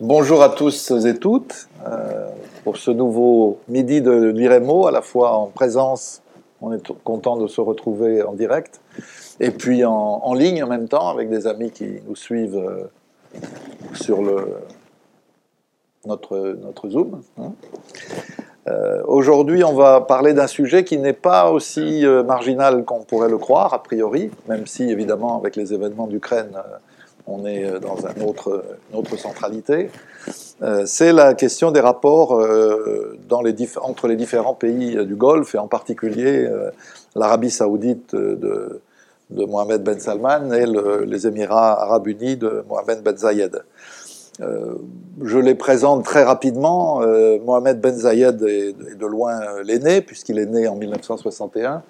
Bonjour à tous et toutes euh, pour ce nouveau midi de l'IREMO, à la fois en présence, on est content de se retrouver en direct, et puis en, ligne en même temps avec des amis qui nous suivent euh, sur notre, Zoom. Hein. Euh, aujourd'hui, on va parler d'un sujet qui n'est pas aussi marginal qu'on pourrait le croire, a priori, même si, évidemment, avec les événements d'Ukraine, on est dans un autre, une autre centralité. C'est la question des rapports dans les entre les différents pays du Golfe, et en particulier l'Arabie saoudite de, de, Mohamed Ben Salman et les Émirats arabes unis de Mohamed Ben Zayed. Euh, je les présente très rapidement. Euh, Mohamed Ben Zayed est, de loin euh, l'aîné, puisqu'il est né en 1961.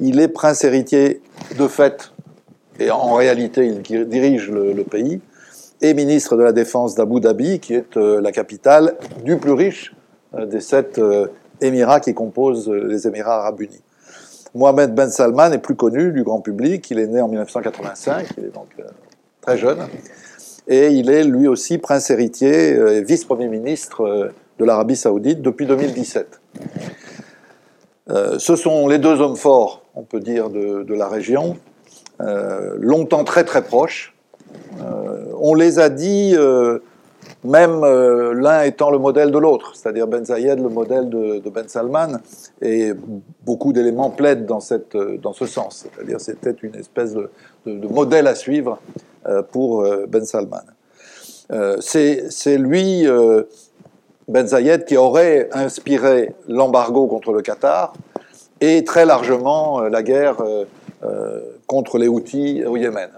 Il est prince héritier de fait, et en réalité, il dirige le, pays, et ministre de la Défense d'Abu Dhabi, qui est la capitale du plus riche des sept Émirats qui composent les Émirats arabes unis. Mohamed Ben Salman est plus connu du grand public. Il est né en 1985, il est donc très jeune et il est lui aussi prince héritier euh, et vice-premier ministre euh, de l'Arabie saoudite depuis 2017. Euh, ce sont les deux hommes forts, on peut dire, de, la région, longtemps très très proches. on les a dit, même l'un étant le modèle de l'autre, c'est-à-dire Ben Zayed le modèle de, Ben Salman, et beaucoup d'éléments plaident dans, cette, dans ce sens, c'est-à-dire c'était une espèce de, modèle à suivre euh, pour euh, Ben Salman. Euh, c'est lui, Ben Zayed, qui aurait inspiré l'embargo contre le Qatar et très largement la guerre contre les Houthis au Yémen.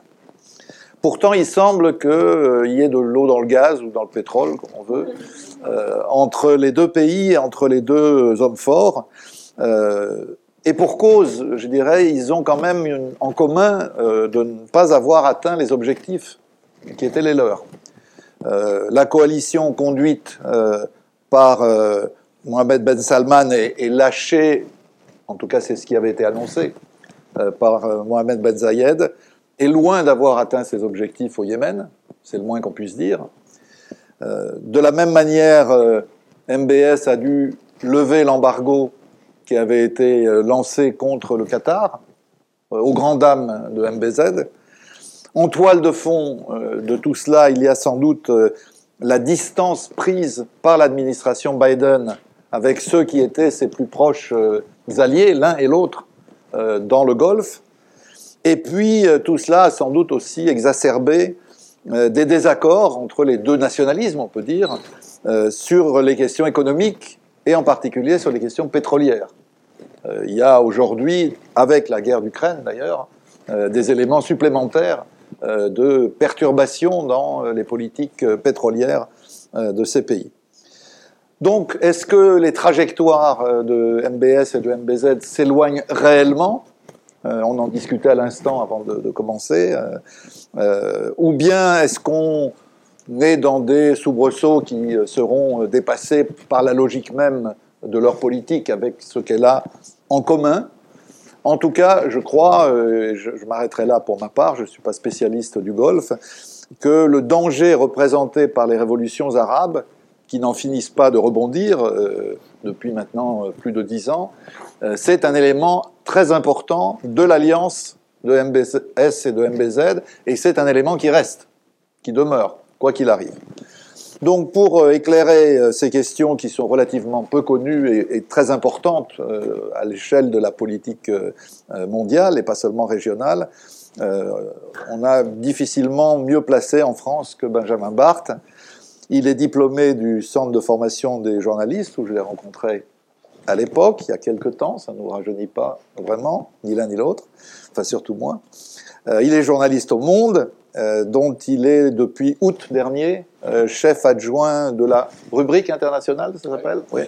Pourtant, il semble qu'il y ait de l'eau dans le gaz ou dans le pétrole, comme on veut, entre les deux pays entre les deux hommes forts. Et pour cause, je dirais, ils ont quand même en commun euh, de ne pas avoir atteint les objectifs qui étaient les leurs. Euh, la coalition conduite euh, par Mohamed Ben Salman est, lâchée, en tout cas c'est ce qui avait été annoncé par Mohamed Ben Zayed, est loin d'avoir atteint ses objectifs au Yémen, c'est le moins qu'on puisse dire. de la même manière, MBS a dû lever l'embargo qui avait été euh, lancé contre le Qatar, euh, aux grandes dames de MBZ. En toile de fond euh, de tout cela, il y a sans doute la distance prise par l'administration Biden avec ceux qui étaient ses plus proches alliés, l'un et l'autre, dans le Golfe. Et puis tout cela a sans doute aussi exacerbé des désaccords entre les deux nationalismes, on peut dire, sur les questions économiques et en particulier sur les questions pétrolières. Euh, il y a aujourd'hui, avec la guerre d'Ukraine d'ailleurs, euh, des éléments supplémentaires euh, de perturbation dans les politiques pétrolières de ces pays. Donc, est-ce que les trajectoires de MBS et de MBZ s'éloignent réellement? On en discutait à l'instant avant de, commencer. ou bien est-ce qu'on est dans des soubresauts qui seront dépassés par la logique même de leur politique avec ce qu'elle a en commun? En tout cas, je crois, euh, je, m'arrêterai là pour ma part, je ne suis pas spécialiste du Golfe, que le danger représenté par les révolutions arabes, qui n'en finissent pas de rebondir euh, depuis maintenant euh, plus de dix ans, c'est un élément très important de l'alliance de MBS et de MBZ, et c'est un élément qui reste, qui demeure, quoi qu'il arrive. Donc pour euh, éclairer euh, ces questions qui sont relativement peu connues et, très importantes euh, à l'échelle de la politique mondiale et pas seulement régionale, on a difficilement mieux placé en France que Benjamin Barthes. Il est diplômé du Centre de formation des journalistes où je l'ai rencontré à l'époque, il y a quelque temps, ça ne nous rajeunit pas vraiment, ni l'un ni l'autre, enfin surtout moi. il est journaliste au Monde, euh, dont il est depuis août dernier euh, chef adjoint de la rubrique internationale, ça s'appelle? Oui.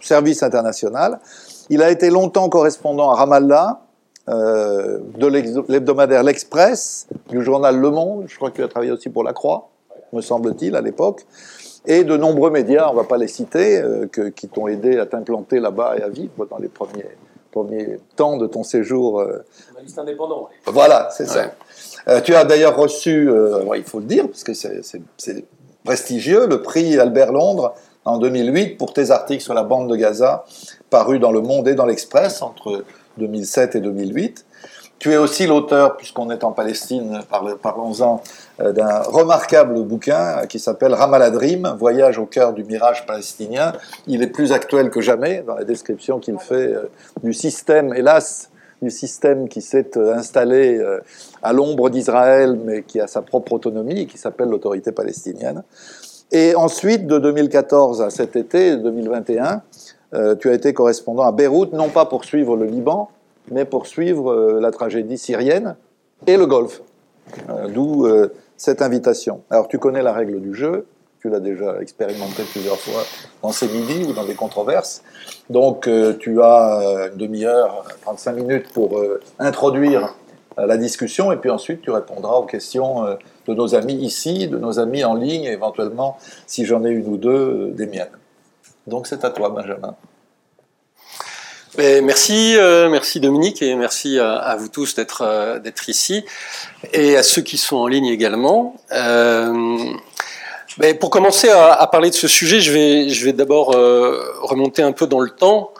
Service international. Il a été longtemps correspondant à Ramallah, euh, de l'hebdomadaire L'Express, du journal Le Monde, je crois qu'il a travaillé aussi pour La Croix, me semble-t-il, à l'époque, et de nombreux médias, on ne va pas les citer, qui t'ont aidé à t'implanter là-bas et à vivre dans les premiers, premiers temps de ton séjour. Journaliste indépendant. Voilà, c'est ça. Euh, tu as d'ailleurs reçu, euh, il faut le dire, parce que c'est prestigieux, le prix Albert Londres en 2008 pour tes articles sur la bande de Gaza, parus dans Le Monde et dans l'Express entre 2007 et 2008. Tu es aussi l'auteur, puisqu'on est en Palestine, parlons-en, euh, d'un remarquable bouquin qui s'appelle Ramallah Dream, Voyage au cœur du mirage palestinien. Il est plus actuel que jamais dans la description qu'il fait euh, du système, hélas, du système qui s'est euh, installé à l'ombre d'Israël, mais qui a sa propre autonomie, qui s'appelle l'autorité palestinienne. Et ensuite, de 2014 à cet été 2021, tu as été correspondant à Beyrouth, non pas pour suivre le Liban, mais pour suivre euh, la tragédie syrienne et le Golfe. Euh, d'où euh, cette invitation. Alors tu connais la règle du jeu, tu l'as déjà expérimenté plusieurs fois dans ces midis ou dans des controverses. Donc tu as une demi-heure, 35 minutes pour introduire la discussion et puis ensuite tu répondras aux questions de nos amis ici, de nos amis en ligne et éventuellement, si j'en ai une ou deux, des miennes. Donc c'est à toi, Benjamin merci, euh, merci Dominique et merci à, vous tous d'être euh, d'être ici et à ceux qui sont en ligne également. Euh, pour commencer à, parler de ce sujet, je vais je vais d'abord remonter un peu dans le temps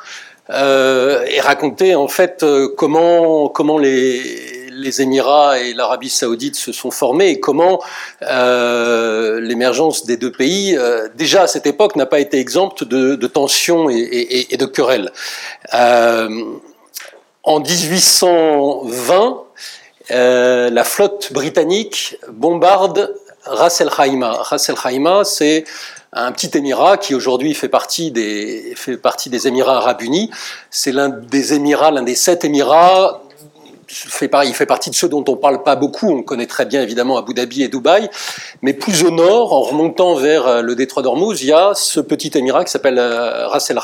et raconter en fait comment comment les les Émirats et l'Arabie saoudite se sont formés et comment euh, l'émergence des deux pays, euh, déjà à cette époque, n'a pas été exempte de, tensions et, de querelles. Euh, en 1820, la flotte britannique bombarde Ras El Khaimah. Ras El Khaimah, c'est un petit émirat qui aujourd'hui fait partie des fait partie des Émirats Arabes Unis. C'est l'un des Émirats, l'un des sept Émirats il fait partie de ceux dont on parle pas beaucoup. On connaît très bien évidemment Abu Dhabi et Dubaï, mais plus au nord, en remontant vers euh, le détroit d'Ormuz, il y a ce petit émirat qui s'appelle euh, Ras El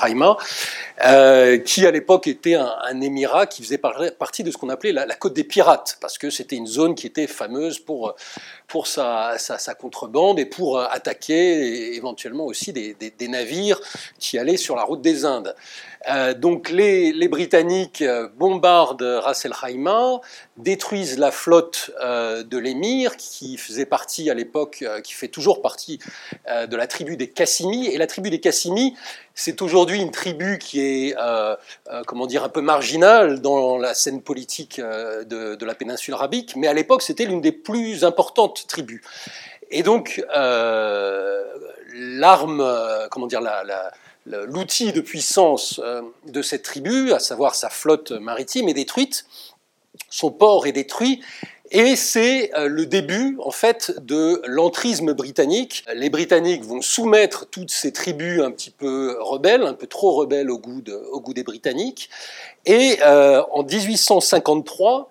euh, qui à l'époque était un, émirat qui faisait partie de ce qu'on appelait la, côte des pirates, parce que c'était une zone qui était fameuse pour pour sa, contrebande et pour attaquer éventuellement aussi des, navires qui allaient sur la route des Indes. Donc les, Britanniques bombardent Ras El Khaimah détruisent la flotte euh, de l'émir, qui faisait partie à l'époque, euh, qui fait toujours partie euh, de la tribu des Cassimi. Et la tribu des Cassimi, c'est aujourd'hui une tribu qui est, comment dire, un peu marginale dans la scène politique de, la péninsule arabique, mais à l'époque, c'était l'une des plus importantes tribus. Et donc, l'arme, comment dire, l'outil de puissance de cette tribu, à savoir sa flotte maritime, est détruite son port est détruit. Et c'est euh, le début, en fait, de l'entrisme britannique. Les Britanniques vont soumettre toutes ces tribus un petit peu rebelles, un peu trop rebelles au goût, au goût des Britanniques. Et euh, en 1853,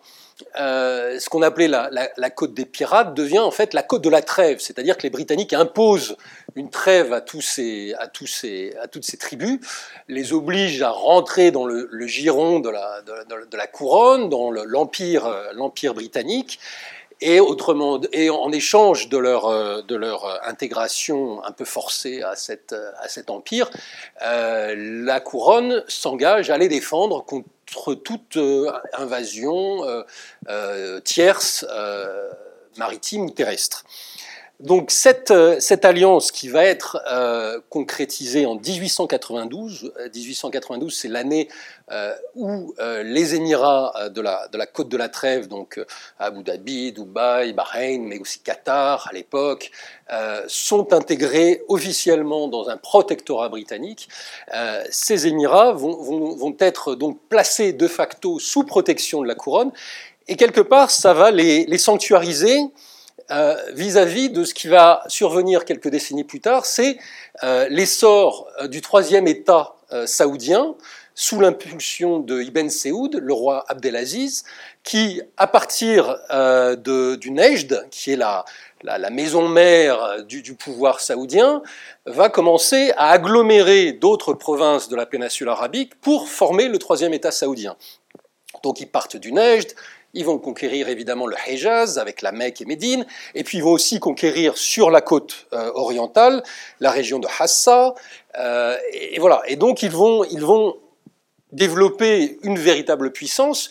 euh, ce qu'on appelait la, côte des pirates devient en fait la côte de la trêve, c'est-à-dire que les Britanniques imposent une trêve à, toutes ces tribus, les obligent à rentrer dans le, giron de la, couronne, dans l'empire l'empire britannique, et autrement, et en échange de leur, leur intégration un peu forcée à, cet empire, euh, la couronne s'engage à les défendre contre toute euh, invasion euh, euh, tierce, maritime ou terrestre. Donc cette, cette, alliance qui va être concrétisée en 1892, 1892 c'est l'année où les Émirats de la, côte de la Trêve, donc Abu Dhabi, Dubaï, Bahreïn, mais aussi Qatar à l'époque, euh, sont intégrés officiellement dans un protectorat britannique. Euh, ces Émirats vont, être donc placés de facto sous protection de la couronne, et quelque part, ça va les sanctuariser euh, vis-à-vis de ce qui va survenir quelques décennies plus tard, c'est l'essor du troisième État saoudien sous l'impulsion de Ibn Saoud, le roi Abdelaziz, qui, à partir du Nejd, qui est la, la, maison mère du, pouvoir saoudien, va commencer à agglomérer d'autres provinces de la péninsule arabique pour former le troisième État saoudien. Donc ils partent du Nejd, ils vont conquérir évidemment le Hejaz avec la Mecque et Médine, et puis ils vont aussi conquérir sur la côte euh, orientale la région de Hassa, euh, et, voilà. Et donc ils vont, ils vont développer une véritable puissance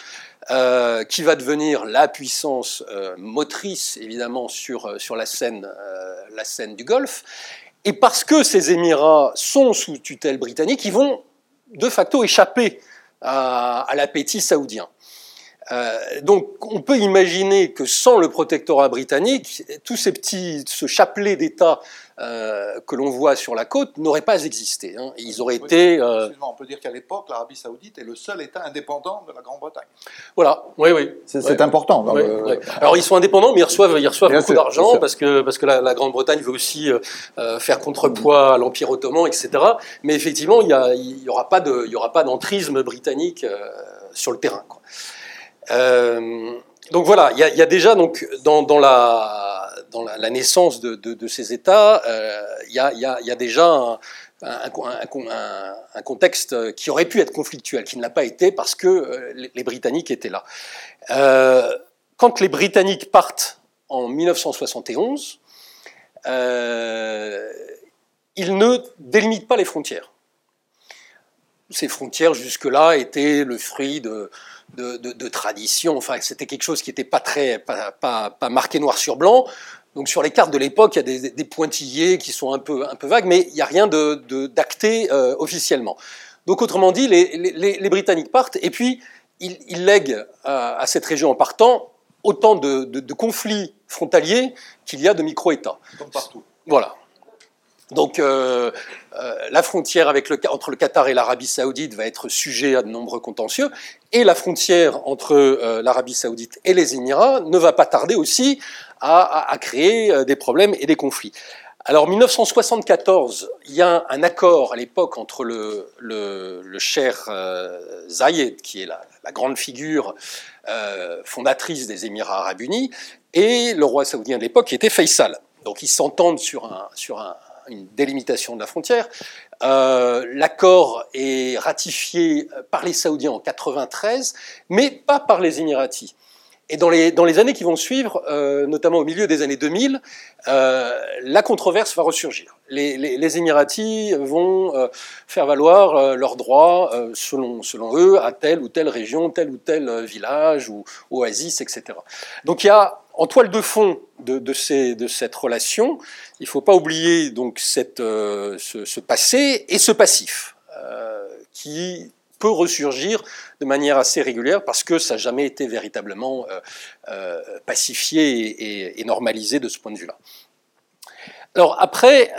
qui va devenir la puissance motrice, évidemment, sur, sur la, scène, la scène du Golfe. Et parce que ces Émirats sont sous tutelle britannique, ils vont de facto échapper à l'appétit saoudien. Euh, donc on peut imaginer que sans le protectorat britannique, tous ces petits, ce chapelet d'États euh, que l'on voit sur la côte n'auraient pas existé. Hein. Ils auraient été. Euh... On peut dire qu'à l'époque, l'Arabie Saoudite est le seul État indépendant de la Grande-Bretagne. Voilà, oui, oui. C'est important. Alors ils sont indépendants, mais ils reçoivent, ils reçoivent beaucoup d'argent parce que, parce que la, Grande-Bretagne veut aussi euh, faire contrepoids à l'Empire ottoman, etc. Mais effectivement, il n'y aura pas d'entrisme britannique sur le terrain. Quoi. Euh, donc voilà, il y, a déjà donc dans, la, naissance de, ces États, il y, a, déjà un, contexte qui aurait pu être conflictuel, qui ne l'a pas été parce que euh, les, Britanniques étaient là. Euh, quand les Britanniques partent en 1971, ils ne délimitent pas les frontières. Ces frontières jusque-là étaient le fruit de, de, tradition. Enfin, c'était quelque chose qui n'était pas très, pas, pas, marqué noir sur blanc. Donc sur les cartes de l'époque, il y a des, pointillés qui sont un peu, un peu vagues, mais il n'y a rien d'acté de, euh, officiellement. Donc autrement dit, les, les, Britanniques partent et puis ils, ils lèguent à, à, cette région en partant autant de, conflits frontaliers qu'il y a de micro-États. Comme partout. Voilà. Donc euh, euh, la frontière entre le Qatar et l'Arabie saoudite va être sujet à de nombreux contentieux, et la frontière entre euh, l'Arabie saoudite et les Émirats ne va pas tarder aussi à, créer des problèmes et des conflits. Alors 1974, il y a un accord à l'époque entre le, cher Zayed, qui est la, grande figure fondatrice des Émirats arabes unis, et le roi saoudien de l'époque, qui était Faisal. Donc ils s'entendent sur un, une délimitation de la frontière. Euh, l'accord est ratifié par les Saoudiens en 93, mais pas par les Émiratis. Et dans les, dans les années qui vont suivre, euh, notamment au milieu des années 2000, euh, la controverse va ressurgir. Les, les, Émiratis vont faire valoir leurs droits, selon, selon eux, à telle ou telle région, tel ou tel village ou oasis, etc. Donc il y a en toile de fond de, cette relation, il ne faut pas oublier donc euh, ce, passé et ce passif, euh, qui peut ressurgir de manière assez régulière parce que ça n'a jamais été véritablement euh, pacifié et, normalisé de ce point de vue-là. Alors après,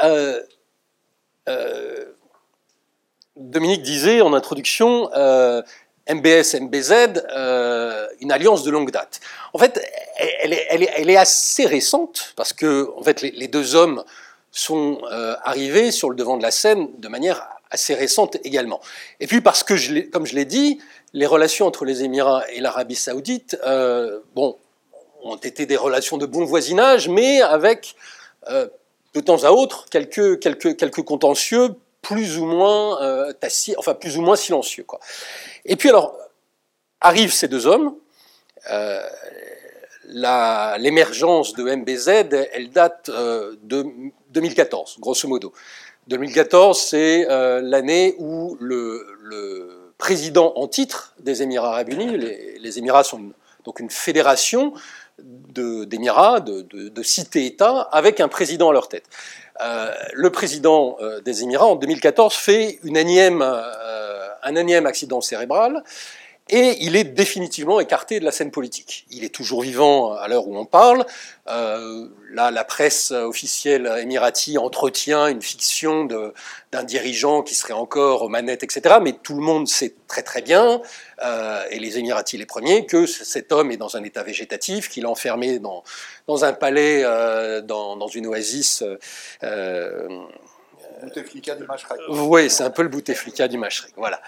Dominique disait en introduction, MBS, MBZ, euh, une alliance de longue date. En fait, elle est, assez récente parce que en fait, les, deux hommes sont euh, arrivés sur le devant de la scène de manière assez récente également. Et puis parce que, comme je l'ai dit, les relations entre les Émirats et l'Arabie saoudite, euh, bon, ont été des relations de bon voisinage, mais avec de temps à autre quelques, quelques, quelques contentieux plus ou moins euh, enfin plus ou moins silencieux. Et puis alors, arrivent ces deux hommes. Euh, l'émergence de MBZ, elle date euh, de 2014, grosso modo. 2014, c'est l'année où le, président en titre des Émirats arabes unis, les Émirats sont donc une fédération d'Émirats, de, de, de cités-États, avec un président à leur tête. Euh, le président euh, des Émirats, en 2014, fait énième, euh, un énième accident cérébral et il est définitivement écarté de la scène politique. Il est toujours vivant à l'heure où on parle. Euh, là, la presse officielle émirati entretient une fiction d'un dirigeant qui serait encore aux manettes, etc. Mais tout le monde sait très très bien, euh, et les Émiratis les premiers, que cet homme est dans un état végétatif, qu'il est enfermé dans, dans un palais, euh, dans, dans, une oasis. Euh, Bouteflika du Mashrek. Oui, c'est un peu le Bouteflika du Mashrek. Voilà.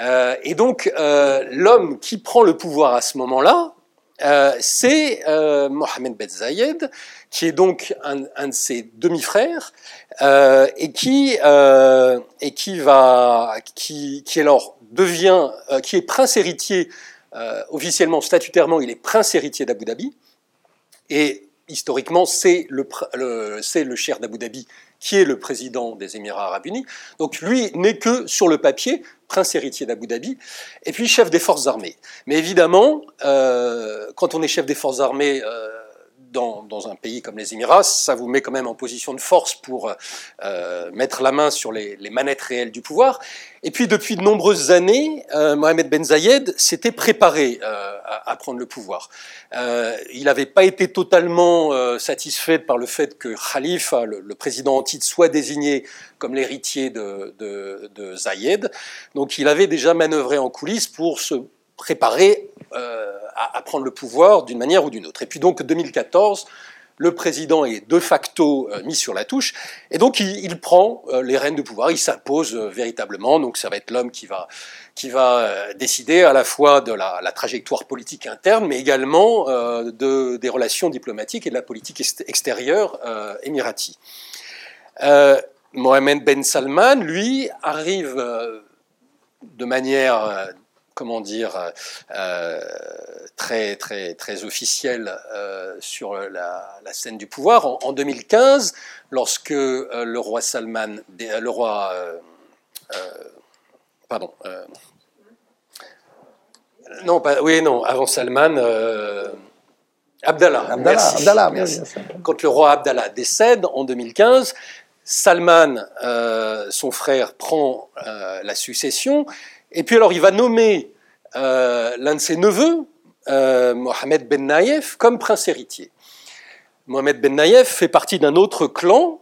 Euh, et donc, euh, l'homme qui prend le pouvoir à ce moment-là, euh, c'est Mohamed Ben Zayed, qui est donc un, de ses demi-frères, et qui et qui va, qui, alors devient, qui est prince héritier officiellement, statutairement, il est prince héritier d'Abu Dhabi, et historiquement, c'est le, le, le d'Abu Dhabi qui est le président des Émirats arabes unis. Donc lui n'est que sur le papier prince héritier d'Abu Dhabi, et puis chef des forces armées. Mais évidemment, euh, quand on est chef des forces armées, euh, dans, un pays comme les Émirats, ça vous met quand même en position de force pour euh, mettre la main sur les, manettes réelles du pouvoir. Et puis depuis de nombreuses années, euh, Mohamed Ben Zayed s'était préparé euh, à, prendre le pouvoir. il n'avait pas été totalement satisfait par le fait que Khalifa, le, président en titre, soit désigné comme l'héritier de, de, de Zayed. Donc il avait déjà manœuvré en coulisses pour se préparer à, prendre le pouvoir d'une manière ou d'une autre. Et puis donc 2014, le président est de facto euh, mis sur la touche, et donc il, prend euh, les rênes de pouvoir, il s'impose euh, véritablement, donc ça va être l'homme qui va, qui va décider à la fois de la, trajectoire politique interne, mais également de, des relations diplomatiques et de la politique extérieure émirati. Mohamed Ben Salman, lui, arrive de manière comment dire, euh, euh, très, très, très officiel euh, sur la, scène du pouvoir. En, 2015, lorsque le roi Salman, le roi, pardon, non, pas, oui, non, avant Salman, Abdallah. Abdallah, merci. Quand le roi Abdallah décède en 2015, Salman, son frère, prend la succession et puis alors, il va nommer euh, l'un de ses neveux, euh, Mohamed Ben Naïef, comme prince héritier. Mohamed Ben Naïef fait partie d'un autre clan,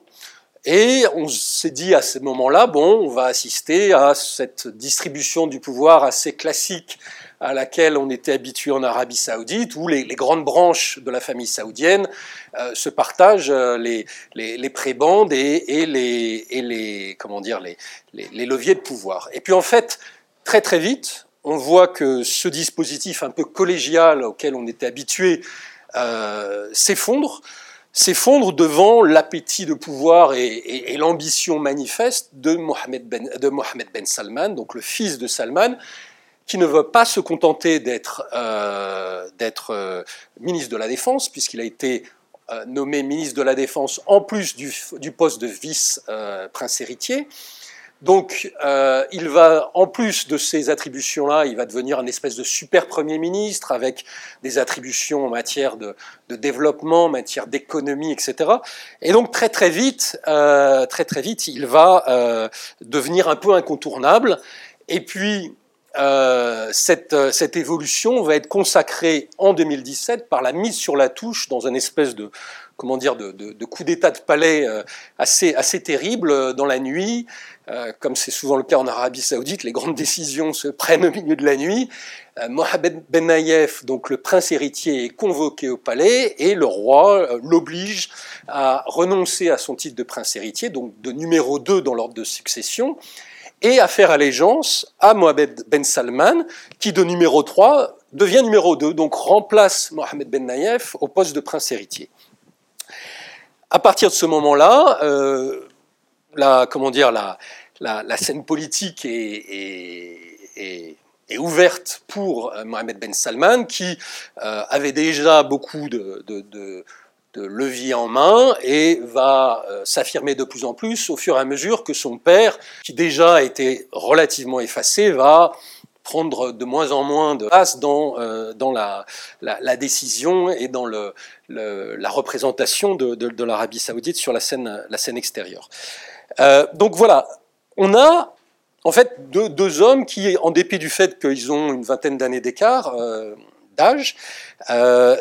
et on s'est dit à ce moment-là, bon, on va assister à cette distribution du pouvoir assez classique à laquelle on était habitué en Arabie saoudite, où les, grandes branches de la famille saoudienne euh, se partagent les, les, prébendes et, et, les, comment dire, les leviers de pouvoir. Et puis en fait, Très très vite, on voit que ce dispositif un peu collégial auquel on était habitué euh, s'effondre, s'effondre devant l'appétit de pouvoir et, l'ambition manifeste de Mohamed, ben, ben, Salman, donc le fils de Salman, qui ne veut pas se contenter d'être euh, euh, ministre de la Défense, puisqu'il a été nommé ministre de la Défense en plus du poste de vice-prince héritier. Donc, euh, il va, en plus de ces attributions-là, il va devenir un espèce de super Premier ministre avec des attributions en matière de, développement, en matière d'économie, etc. Et donc, très très vite, euh, très très vite, il va euh, devenir un peu incontournable. Et puis, cette, évolution va être consacrée en 2017 par la mise sur la touche dans un espèce de, comment dire, de, coup d'état de palais assez, assez terrible dans la nuit, comme c'est souvent le cas en Arabie Saoudite, les grandes décisions se prennent au milieu de la nuit. Euh, Mohamed Ben Naïef, donc le prince héritier, est convoqué au palais et le roi euh, l'oblige à renoncer à son titre de prince héritier, donc de numéro 2 dans l'ordre de succession, et à faire allégeance à Mohamed Ben Salman, qui de numéro 3 devient numéro 2, donc remplace Mohamed Ben Naïef au poste de prince héritier. À partir de ce moment-là, la, la, scène politique est, ouverte pour euh, Mohamed Ben Salman, qui euh, avait déjà beaucoup de, de, de, de levier en main et va euh, s'affirmer de plus en plus au fur et à mesure que son père, qui déjà était relativement effacé, va prendre de moins en moins de place dans, la, décision et dans la représentation de, l'Arabie saoudite sur la scène, la scène extérieure. Donc voilà, on a en fait deux, hommes qui, en dépit du fait qu'ils ont une vingtaine d'années d'écart euh, d'âge, euh,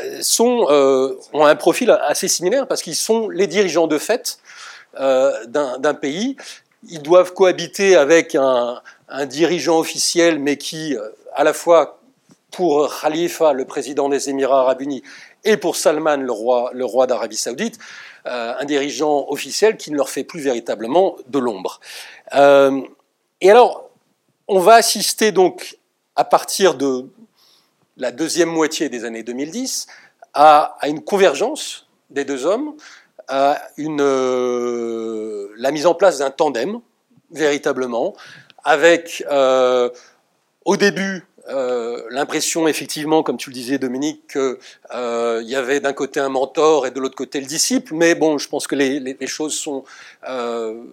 ont un profil assez similaire parce qu'ils sont les dirigeants de fait d'un pays. Ils doivent cohabiter avec un, dirigeant officiel, mais qui, à la fois pour Khalifa, le président des Émirats arabes unis, et pour Salman, le roi, le roi d'Arabie saoudite, euh, un dirigeant officiel qui ne leur fait plus véritablement de l'ombre. Euh, et alors, on va assister donc, à partir de la deuxième moitié des années 2010, à, une convergence des deux hommes, à euh, la mise en place d'un tandem, véritablement, avec au début euh, l'impression, effectivement, comme tu le disais, Dominique, qu'il euh, y avait d'un côté un mentor et de l'autre côté le disciple. Mais bon, je pense que les, choses euh,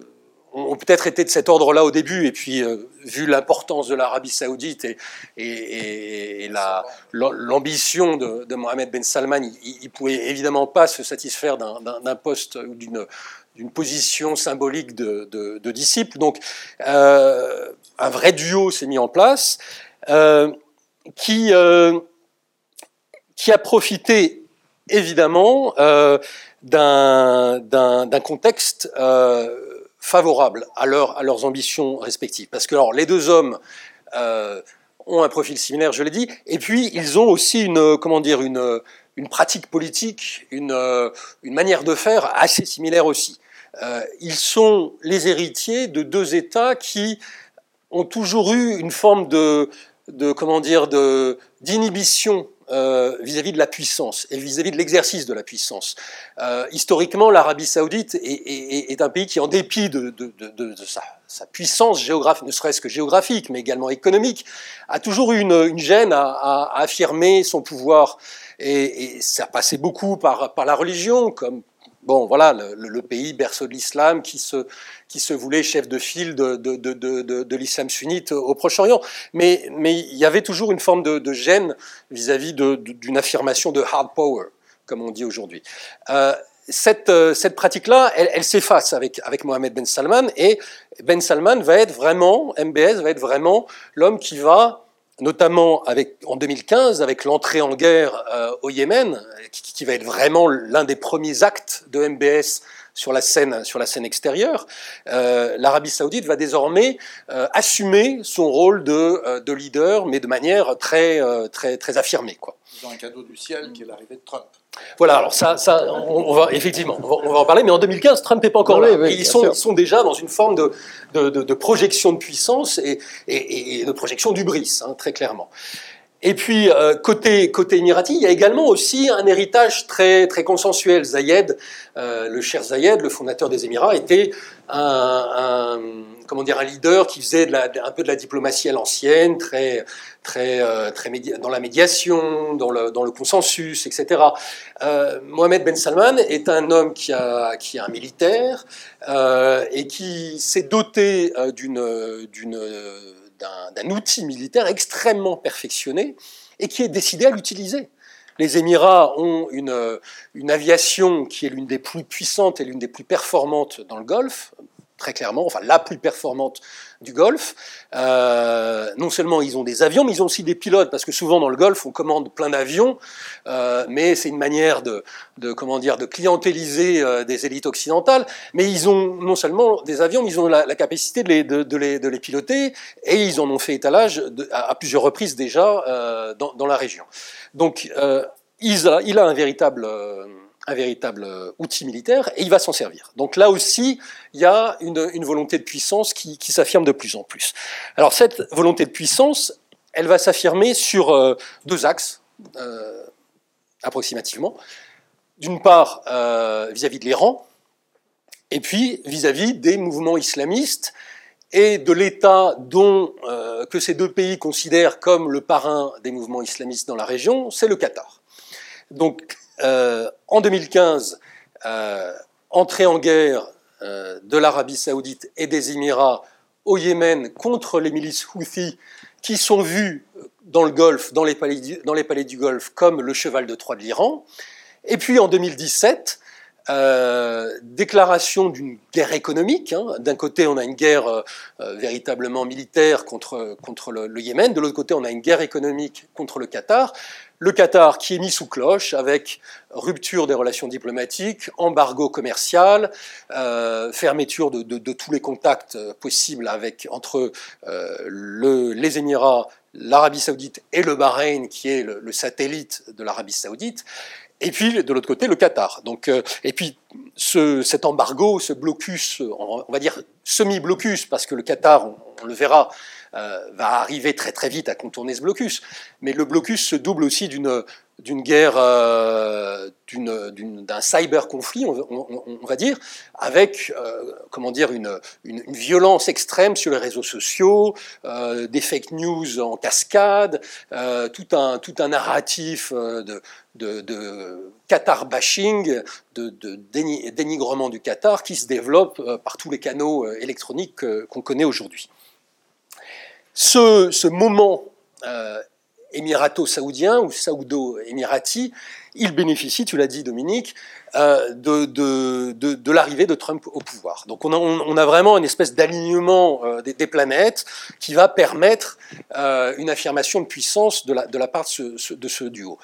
ont peut-être été de cet ordre-là au début. Et puis, vu l'importance de l'Arabie Saoudite et, l'ambition de, de, Mohamed Ben Salman, il ne pouvait évidemment pas se satisfaire d'un poste ou d'une position symbolique de, disciple. Donc, un vrai duo s'est mis en place. Euh, qui, euh, qui a profité évidemment euh, d'un contexte favorable à, leur, à, leurs ambitions respectives. Parce que alors, les deux hommes ont un profil similaire, je l'ai dit, et puis ils ont aussi une, comment dire, une, une pratique politique, une, manière de faire assez similaire aussi. ils sont les héritiers de deux États qui ont toujours eu une forme de, de comment dire d'inhibition euh, vis-à-vis de la puissance et vis-à-vis de l'exercice de la puissance. Euh, historiquement, l'Arabie saoudite est, un pays qui, en dépit de, sa, puissance géographique, ne serait-ce que géographique, mais également économique, a toujours eu une, gêne à, affirmer son pouvoir. Et, ça passait beaucoup par, par la religion, comme bon, voilà, le, pays berceau de l'islam qui se, qui se voulait chef de file de, de, de, de l'islam sunnite au Proche-Orient. Mais, mais il y avait toujours une forme de, gêne vis-à-vis d'une affirmation de hard power, comme on dit aujourd'hui. Euh, cette, euh, cette pratique-là, elle, s'efface avec, avec Mohamed Ben Salman, et Ben Salman va être vraiment, MBS va être vraiment l'homme qui va notamment avec, en 2015 avec l'entrée en guerre euh, au Yémen, qui, va être vraiment l'un des premiers actes de MBS sur la scène, sur la scène extérieure, euh, l'Arabie saoudite va désormais euh, assumer son rôle de, de, leader, mais de manière très, très, très affirmée. Quoi. Dans un cadeau du ciel qui est l'arrivée de Trump. Voilà, alors ça, ça on, va effectivement, on va, en parler, mais en 2015, Trump n'est pas encore là. ils, sont, sont, déjà dans une forme de, de, de, projection de puissance et, et, et de projection du bris, hein, très clairement. Et puis, euh, côté, côté émirati, il y a également aussi un héritage très, très consensuel. Zayed, euh, le cher Zayed, le fondateur des Émirats, était un, comment dire, un leader qui faisait un peu de la diplomatie à l'ancienne, très, très, euh, très dans la médiation, dans le, dans le consensus, etc. Mohamed Ben Salman est un homme qui, a, qui est un militaire et qui s'est doté d'une, d'une d'un outil militaire extrêmement perfectionné et qui est décidé à l'utiliser. Les Émirats ont une, aviation qui est l'une des plus puissantes et l'une des plus performantes dans le Golfe, très clairement, enfin la plus performante du Golfe. Euh, non seulement ils ont des avions, mais ils ont aussi des pilotes, parce que souvent dans le Golfe, on commande plein d'avions, euh, mais c'est une manière de, de, comment dire, de clientéliser euh, des élites occidentales. Mais ils ont non seulement des avions, mais ils ont la, capacité de les, de, les, de les, piloter, et ils en ont fait étalage à, à, plusieurs reprises déjà euh, dans, dans, la région. Donc, euh, il a, il a un véritable un véritable euh, outil militaire et il va s'en servir. Donc là aussi, il y a une, volonté de puissance qui, s'affirme de plus en plus. Alors cette volonté de puissance, elle va s'affirmer sur euh, deux axes, euh, approximativement. D'une part, vis-à-vis de l'Iran, et puis vis-à-vis des mouvements islamistes et de l'État dont que ces deux pays considèrent comme le parrain des mouvements islamistes dans la région, c'est le Qatar. Donc euh, en 2015, euh, entrée en guerre euh, de l'Arabie saoudite et des Émirats au Yémen contre les milices Houthis qui sont vues dans le Golfe, dans les palais du, Golfe, comme le cheval de Troie de l'Iran. Et puis en 2017, euh, déclaration d'une guerre économique. Hein. D'un côté, on a une guerre véritablement militaire contre, le Yémen, de l'autre côté, on a une guerre économique contre le Qatar. Le Qatar qui est mis sous cloche avec rupture des relations diplomatiques, embargo commercial, euh, fermeture de, tous les contacts euh, possibles avec, entre euh, le, les Émirats, l'Arabie saoudite et le Bahreïn, qui est le, satellite de l'Arabie saoudite. Et puis, de l'autre côté, le Qatar. Donc, et puis, ce, cet embargo, ce blocus, on va dire semi-blocus, parce que le Qatar, on le verra, va arriver très très vite à contourner ce blocus. Mais le blocus se double aussi d'une d'une guerre, euh, d'un cyber conflit, on, va dire, avec euh, comment dire une, une, violence extrême sur les réseaux sociaux, euh, des fake news en cascade, tout un tout un narratif de, de, Qatar bashing, de, dénigrement du Qatar qui se développe par tous les canaux électroniques qu'on connaît aujourd'hui. Ce, moment émirato-saoudien ou saoudo-émirati, il bénéficie, tu l'as dit Dominique, euh, de, l'arrivée de Trump au pouvoir. Donc on a, vraiment une espèce d'alignement euh, des, planètes qui va permettre euh, une affirmation de puissance de la, part de ce duo.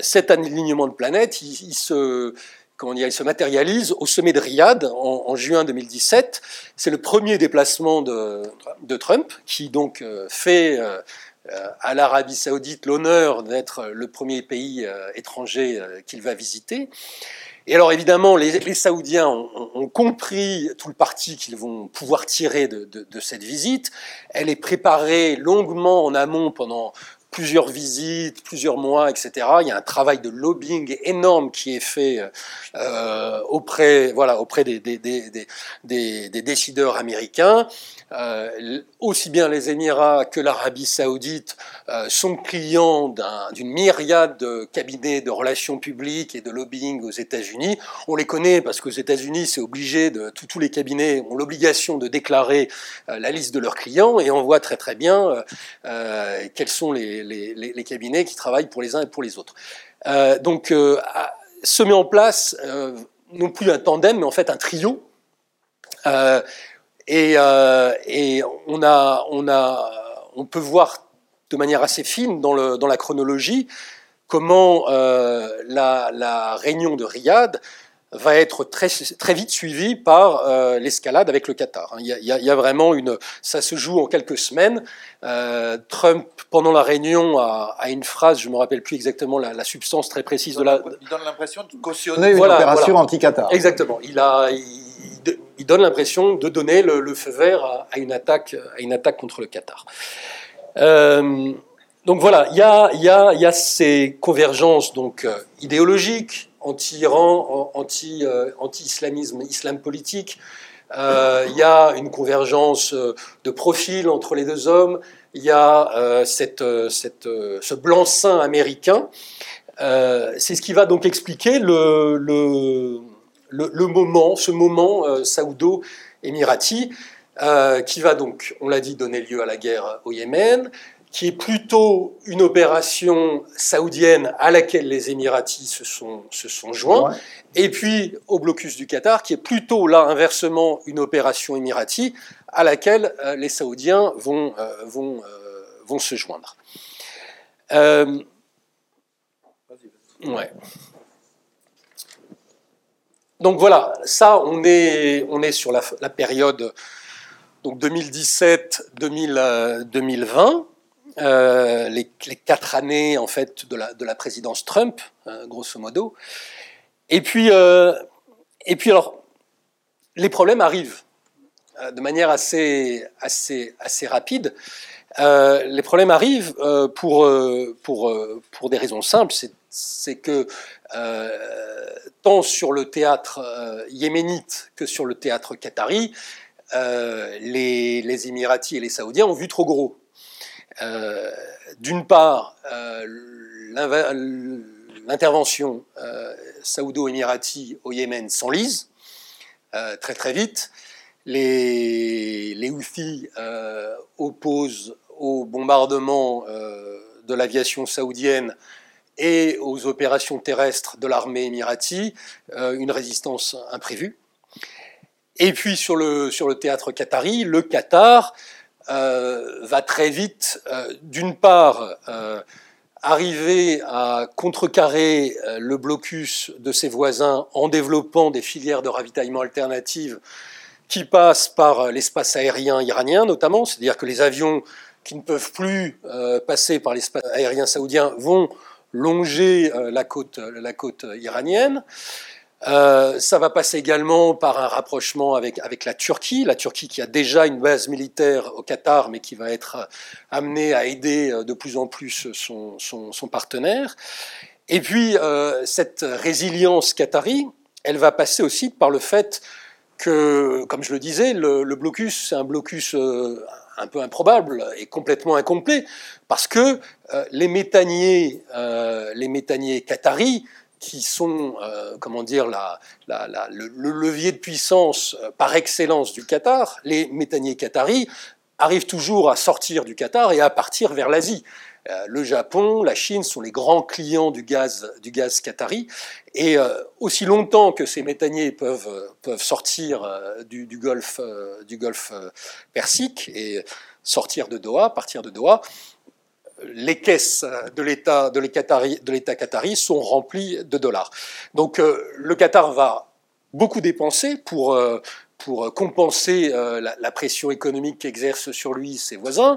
cet alignement de planètes, il, se comment il se matérialise au sommet de Riyad en, juin 2017. C'est le premier déplacement de, Trump qui donc fait euh, à l'Arabie saoudite l'honneur d'être le premier pays euh, étranger euh, qu'il va visiter. Et alors évidemment, les, Saoudiens ont, compris tout le parti qu'ils vont pouvoir tirer de, cette visite. Elle est préparée longuement en amont pendant plusieurs visites, plusieurs mois, etc. Il y a un travail de lobbying énorme qui est fait euh, auprès, voilà, auprès des, décideurs américains. Euh, aussi bien les Émirats que l'Arabie saoudite euh, sont clients d'une myriade de cabinets de relations publiques et de lobbying aux États-Unis. On les connaît parce qu'aux États-Unis, c'est obligé tous les cabinets ont l'obligation de déclarer euh, la liste de leurs clients et on voit très très bien quels sont les, cabinets qui travaillent pour les uns et pour les autres. donc se met en place non plus un tandem, mais en fait un trio. Euh, et, on, a, on, a, on, peut voir de manière assez fine dans, le, dans la chronologie comment euh, la, réunion de Riyad va être très, très vite suivie par euh, l'escalade avec le Qatar. Il y, a, vraiment une, ça se joue en quelques semaines. Trump, pendant la réunion, a, une phrase, je me rappelle plus exactement la, substance très précise de la. Il donne l'impression de cautionner une opération anti-Qatar. Exactement. Il a, il, donne l'impression de donner le, feu vert à, une attaque, à une attaque contre le Qatar. Euh, donc voilà, il y a, y, a, y a, ces convergences donc, euh, idéologiques, anti-Iran, euh, anti-islamisme, islam politique. Il y a une convergence de profil entre les deux hommes. Il y a cette, cette, ce blanc-seing américain. C'est ce qui va donc expliquer le, le le, moment, ce moment euh, saoudo-émirati, euh, qui va donc, on l'a dit, donner lieu à la guerre au Yémen, qui est plutôt une opération saoudienne à laquelle les Émiratis se sont, se sont joints, et puis au blocus du Qatar, qui est plutôt là inversement une opération émirati à laquelle euh, les Saoudiens vont, vont, vont se joindre. Ouais. Donc voilà, ça, on est, sur la, période donc 2017-2020, euh, les, quatre années en fait de la, de la présidence Trump, hein, grosso modo. Et puis, euh, et puis alors, les problèmes arrivent euh, de manière assez rapide. Les problèmes arrivent pour, pour, pour des raisons simples. C'est que tant sur le théâtre euh, yéménite que sur le théâtre qatari, euh, les, les, Émiratis et les Saoudiens ont vu trop gros. Euh, d'une part, l'intervention saoudo-émirati au Yémen s'enlise très très vite. Les, Houthis opposent au bombardement de l'aviation saoudienne et aux opérations terrestres de l'armée émirati, euh, une résistance imprévue. Et puis sur le, sur le théâtre qatari, le Qatar euh, va très vite, euh, d'une part, arriver à contrecarrer le blocus de ses voisins en développant des filières de ravitaillement alternatives qui passent par l'espace aérien iranien notamment, c'est-à-dire que les avions qui ne peuvent plus passer par l'espace aérien saoudien vont longer euh, la côte, iranienne. Euh, ça va passer également par un rapprochement avec, la Turquie, la Turquie qui a déjà une base militaire au Qatar, mais qui va être amenée à aider de plus en plus son, son, partenaire. Et puis, euh, cette résilience qatari, elle va passer aussi par le fait que, comme je le disais, le, blocus, c'est un blocus euh, un peu improbable et complètement incomplet, parce que euh, les métaniers, euh, les qataris, qui sont, comment dire, le, levier de puissance par excellence du Qatar, les métaniers qataris arrivent toujours à sortir du Qatar et à partir vers l'Asie. Euh, le Japon, la Chine sont les grands clients du gaz, du gaz qatari. Et euh, aussi longtemps que ces méthaniers peuvent, euh, peuvent sortir du, golfe, du golfe Persique et sortir de Doha, partir de Doha, les caisses de l'État de l'État qatari sont remplies de dollars. Donc le Qatar va beaucoup dépenser pour, pour compenser euh, la, pression économique qu'exercent sur lui ses voisins.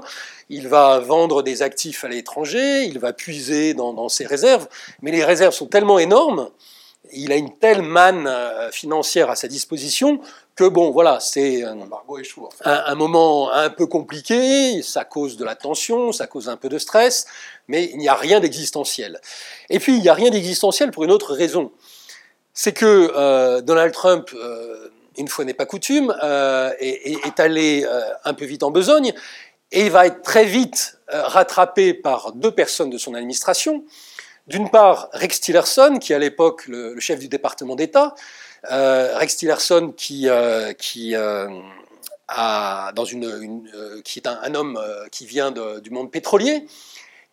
Il va vendre des actifs à l'étranger, il va puiser dans, ses réserves, mais les réserves sont tellement énormes, il a une telle manne euh, financière à sa disposition que bon, voilà, c'est un, un, moment un peu compliqué, ça cause de la tension, ça cause un peu de stress, mais il n'y a rien d'existentiel. Et puis, il n'y a rien d'existentiel pour une autre raison. C'est que euh, Donald Trump une fois n'est pas coutume, euh, est, allé euh, un peu vite en besogne, et il va être très vite euh, rattrapé par deux personnes de son administration. D'une part, Rex Tillerson, qui est à l'époque le, chef du département d'État, Rex Tillerson qui, qui est un, homme qui vient du monde pétrolier,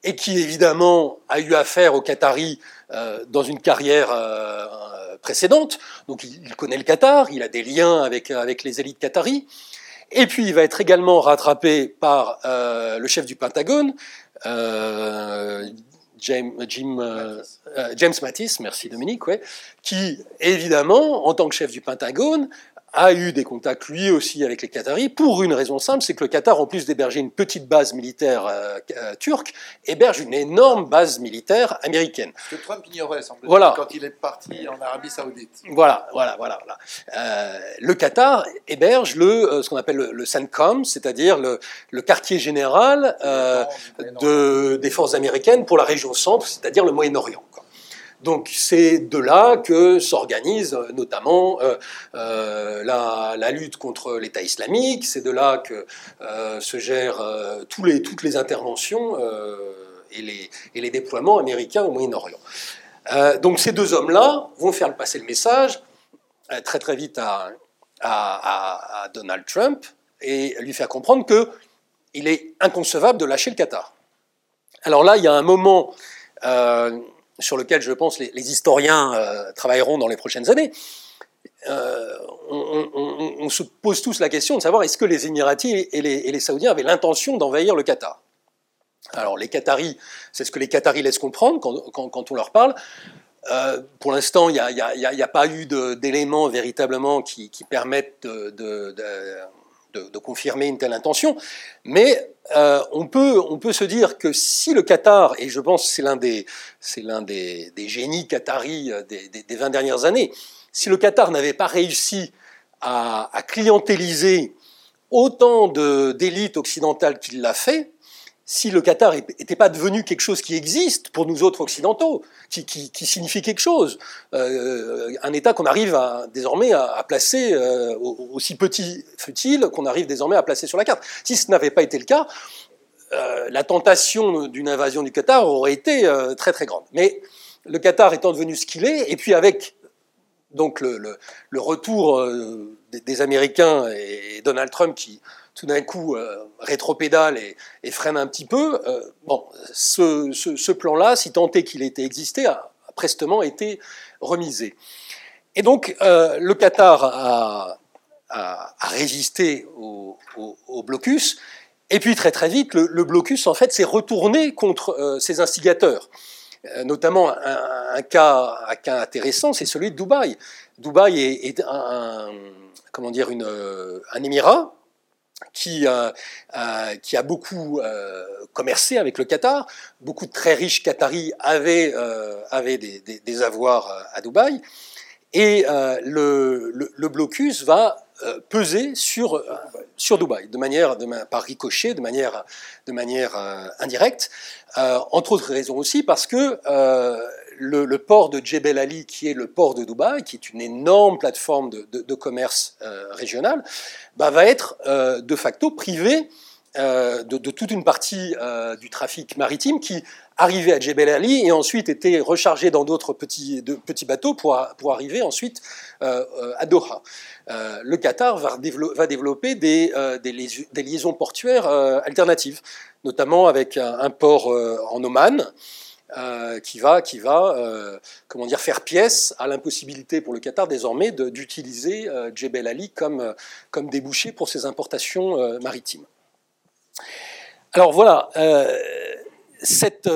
et qui évidemment a eu affaire aux Qataris dans une carrière précédente. Donc il connaît le Qatar, il a des liens avec, avec les élites qataries. Et puis il va être également rattrapé par euh, le chef du Pentagone, euh, James, Jim, euh, James Mattis, merci Dominique, ouais, qui évidemment, en tant que chef du Pentagone, a eu des contacts lui aussi avec les Qataris pour une raison simple, c'est que le Qatar, en plus d'héberger une petite base militaire euh, euh, turque, héberge une énorme base militaire américaine. Ce que Trump ignorait, semble voilà. quand il est parti en Arabie Saoudite. Voilà, voilà, voilà. voilà. Euh, le Qatar héberge le, ce qu'on appelle le, CENTCOM, c'est-à-dire le, le, quartier général de, des forces américaines pour la région centre, c'est-à-dire le Moyen-Orient. Donc c'est de là que s'organise euh, notamment euh, euh, la, lutte contre l'État islamique, c'est de là que se gèrent toutes les interventions et les, déploiements américains au Moyen-Orient. donc ces deux hommes-là vont faire passer le message très très vite à, Donald Trump et lui faire comprendre qu'il est inconcevable de lâcher le Qatar. Alors là, il y a un moment sur lequel je pense les, historiens euh, travailleront dans les prochaines années, euh, on, se pose tous la question de savoir est-ce que les Émiratis et les, Saoudiens avaient l'intention d'envahir le Qatar? Alors les Qataris, c'est ce que les Qataris laissent comprendre quand, on leur parle. Euh, pour l'instant, il n'y a, pas eu d'éléments véritablement qui, permettent de, confirmer une telle intention, mais euh, on, peut, on peut se dire que si le Qatar, et je pense que c'est l'un des, génies qataris euh, des, des, 20 dernières années, si le Qatar n'avait pas réussi à, à clientéliser autant d'élites occidentales qu'il l'a fait, si le Qatar n'était pas devenu quelque chose qui existe pour nous autres occidentaux, qui, signifie quelque chose, euh, un État qu'on arrive à, désormais à, placer, euh, aussi petit fut-il, qu'on arrive désormais à placer sur la carte. Si ce n'avait pas été le cas, euh, la tentation d'une invasion du Qatar aurait été très très grande. Mais le Qatar étant devenu ce qu'il est, et puis avec donc le, retour des, Américains et Donald Trump qui tout d'un coup euh, rétropédale et, freine un petit peu. Euh, bon, ce, plan-là, si tant est qu'il était existé, a, prestement été remisé. Et donc, euh, le Qatar a, résisté au, blocus, et puis très très vite, le, blocus, en fait, s'est retourné contre ses instigateurs. Notamment, un, cas, intéressant, c'est celui de Dubaï. Dubaï est, un, comment dire, un émirat qui, euh, euh, qui, a beaucoup euh, commercé avec le Qatar. Beaucoup de très riches Qataris avaient, avaient des, avoirs à Dubaï. Et le, blocus va peser sur, sur Dubaï, de manière, par ricochet, de manière, de manière indirecte, entre autres raisons aussi parce que le, port de Jebel Ali, qui est le port de Dubaï, qui est une énorme plateforme de, commerce euh, régional, bah, va être euh, de facto privé euh, de, toute une partie du trafic maritime qui arrivait à Jebel Ali et ensuite était rechargé dans d'autres petits, bateaux pour, pour, arriver ensuite à Doha. le Qatar va, développer des, liaisons portuaires alternatives, notamment avec un port en Oman. Euh, qui va, qui va euh, comment dire, faire pièce à l'impossibilité pour le Qatar désormais d'utiliser euh, Jebel Ali comme, comme débouché pour ses importations maritimes. Alors voilà, cette,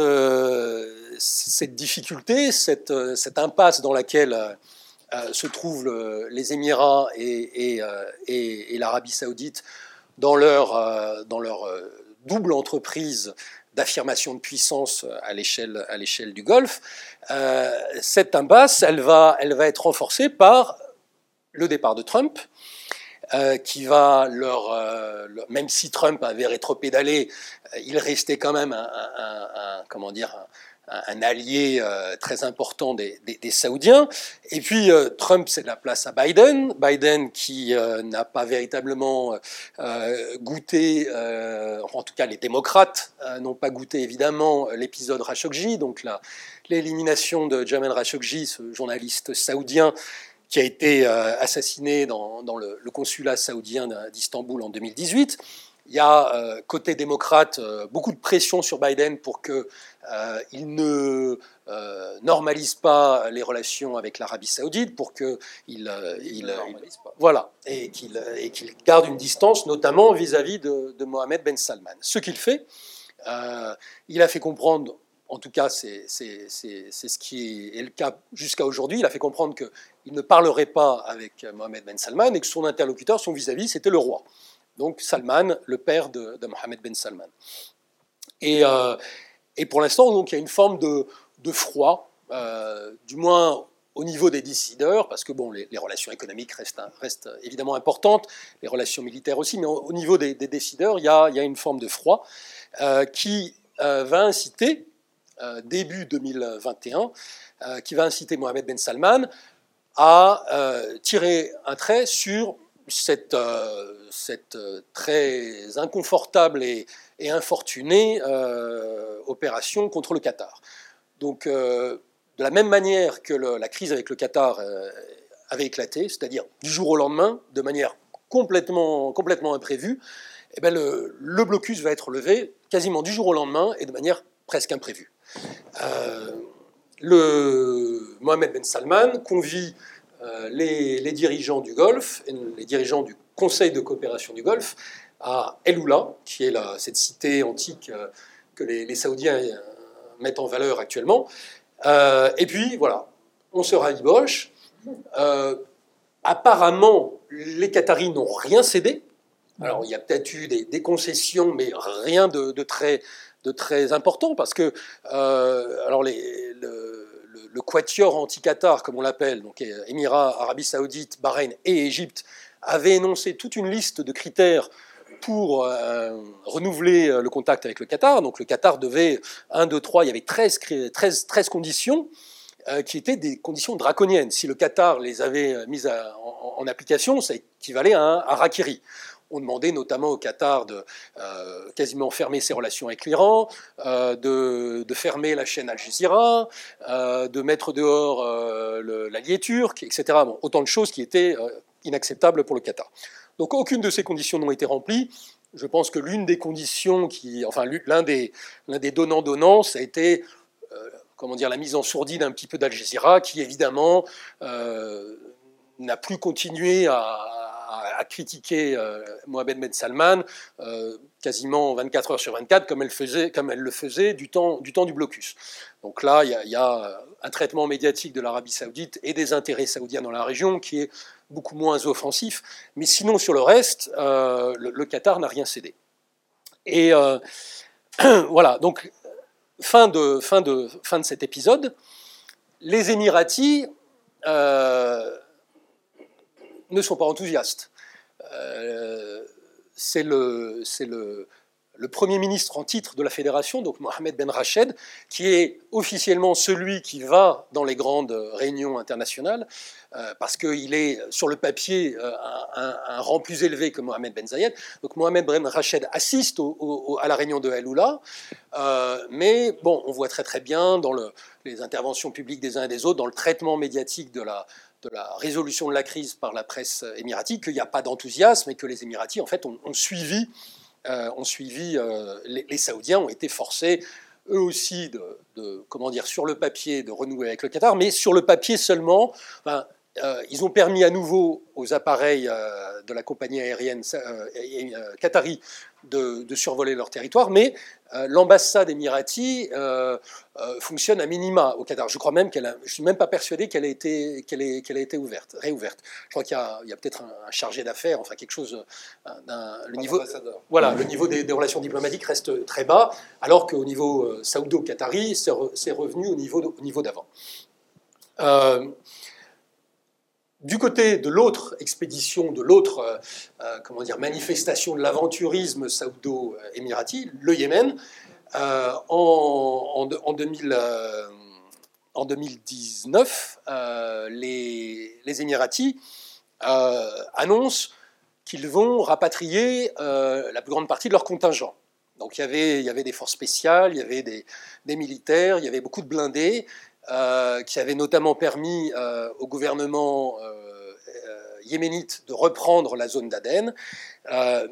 cette difficulté, cette, cette, impasse dans laquelle se trouvent les Émirats et, et, et, et l'Arabie saoudite dans leur, dans leur double entreprise d'affirmation de puissance à l'échelle, à l'échelle du Golfe, euh, cette impasse, elle va, elle va être renforcée par le départ de Trump, euh, qui va leur, euh, même si Trump avait rétropédalé, il restait quand même un, un comment dire, un allié euh, très important des, Saoudiens. Et puis euh, Trump, c'est la place à Biden. Biden qui euh, n'a pas véritablement goûté, en tout cas les démocrates n'ont pas goûté évidemment l'épisode Khashoggi, donc l'élimination de Jamal Khashoggi, ce journaliste saoudien qui a été assassiné dans, le, le, consulat saoudien d'Istanbul en 2018. Il y a, euh, côté démocrate, euh, beaucoup de pression sur Biden pour qu'il euh, ne normalise pas les relations avec l'Arabie saoudite, pour qu'il il, voilà, et qu'il garde une distance, notamment vis-à-vis de, de, Mohamed Ben Salman. Ce qu'il fait, il a fait comprendre, en tout cas c'est ce qui est le cas jusqu'à aujourd'hui, il a fait comprendre qu'il ne parlerait pas avec Mohamed Ben Salman et que son interlocuteur, son vis-à-vis, c'était le roi donc Salman, le père de, Mohamed Ben Salman. Euh, et, pour l'instant, il y a une forme de, froid, euh, du moins au niveau des décideurs, parce que bon, les, relations économiques restent, évidemment importantes, les relations militaires aussi, mais au, niveau des, décideurs, il y, a, une forme de froid euh, qui va inciter, début 2021, qui va inciter Mohamed Ben Salman à tirer un trait sur cette, euh, euh, très inconfortable et, infortunée euh, opération contre le Qatar. Donc, de la même manière que la crise avec le Qatar avait éclaté, c'est-à-dire du jour au lendemain, de manière complètement, complètement imprévue, eh bien le, le, blocus va être levé quasiment du jour au lendemain et de manière presque imprévue. le Mohamed Ben Salman convie euh, les, dirigeants du Golfe, les dirigeants du Conseil de coopération du Golfe, à El Oula, qui est cette cité antique euh, que les, Saoudiens euh, mettent en valeur actuellement. et puis, voilà, on se rabiboche. apparemment, les Qataris n'ont rien cédé. Alors, il y a peut-être eu des, concessions, mais rien de, très, important, parce que alors les, le quatuor anti-Qatar, comme on l'appelle, donc Émirats, Arabie Saoudite, Bahreïn et Égypte, avait énoncé toute une liste de critères pour euh, renouveler euh, le contact avec le Qatar. Donc le Qatar devait, 1, 2, 3, il y avait 13, 13, 13 conditions euh, qui étaient des conditions draconiennes. Si le Qatar les avait mises en, application, ça équivalait à un harakiri. On demandait notamment au Qatar de euh, quasiment fermer ses relations avec l'Iran, euh, de, fermer la chaîne Al Jazeera, euh, de mettre dehors l'allié turc, etc. autant de choses qui étaient inacceptables pour le Qatar. Donc aucune de ces conditions n'ont été remplies. Je pense que l'une des conditions qui, enfin l'un des, donnants-donnants, ça a été comment dire, la mise en sourdine un petit peu d'Al Jazeera, qui évidemment n'a plus continué à, critiquer euh, Mohamed Ben Salman euh, quasiment 24 heures sur 24, comme elle, faisait, comme elle le faisait du temps du, blocus. Donc là, il y, a, un traitement médiatique de l'Arabie saoudite et des intérêts saoudiens dans la région qui est beaucoup moins offensif. Mais sinon, sur le reste, euh, le, Qatar n'a rien cédé. Et voilà, donc fin de, fin, de, fin de cet épisode. Les Émiratis ne sont pas enthousiastes. c'est le, Premier ministre en titre de la fédération, donc Mohamed Ben Rached, qui est officiellement celui qui va dans les grandes réunions internationales, euh, parce qu'il est sur le papier euh, un, rang plus élevé que Mohamed Ben Zayed. Donc Mohamed Ben Rached assiste à la réunion de Haloula, euh, mais bon, on voit très très bien dans le, les interventions publiques des uns et des autres, dans le traitement médiatique de la, de la résolution de la crise par la presse émiratique, qu'il n'y a pas d'enthousiasme et que les Émiratis, en fait, ont suivi euh, ont suivi, euh, les, Saoudiens ont été forcés, eux aussi, de, comment dire, sur le papier, de renouer avec le Qatar, mais sur le papier seulement. Euh, ils ont permis à nouveau aux appareils de la compagnie aérienne qatari de, survoler leur territoire, mais euh, l'ambassade émirati euh, euh, fonctionne à minima au Qatar. Je crois même qu'elle, je suis même pas persuadé qu'elle a été, qu'elle qu'elle a été ouverte, réouverte. Je crois qu'il y a, peut-être un, chargé d'affaires, enfin quelque chose. le niveau, voilà, le niveau des, relations diplomatiques reste très bas, alors qu'au niveau saoudo-qatari, c'est, revenu au niveau, au niveau d'avant. Du côté de l'autre expédition, de l'autre euh, euh, manifestation de l'aventurisme saoudo-émirati, le Yémen, euh, en, en, 2019, les, Émiratis annoncent qu'ils vont rapatrier la plus grande partie de leur contingent. Donc il y avait, des forces spéciales, il y avait des militaires, il y avait beaucoup de blindés, euh, qui avait notamment permis euh, au gouvernement euh, yéménite de reprendre la zone d'Aden.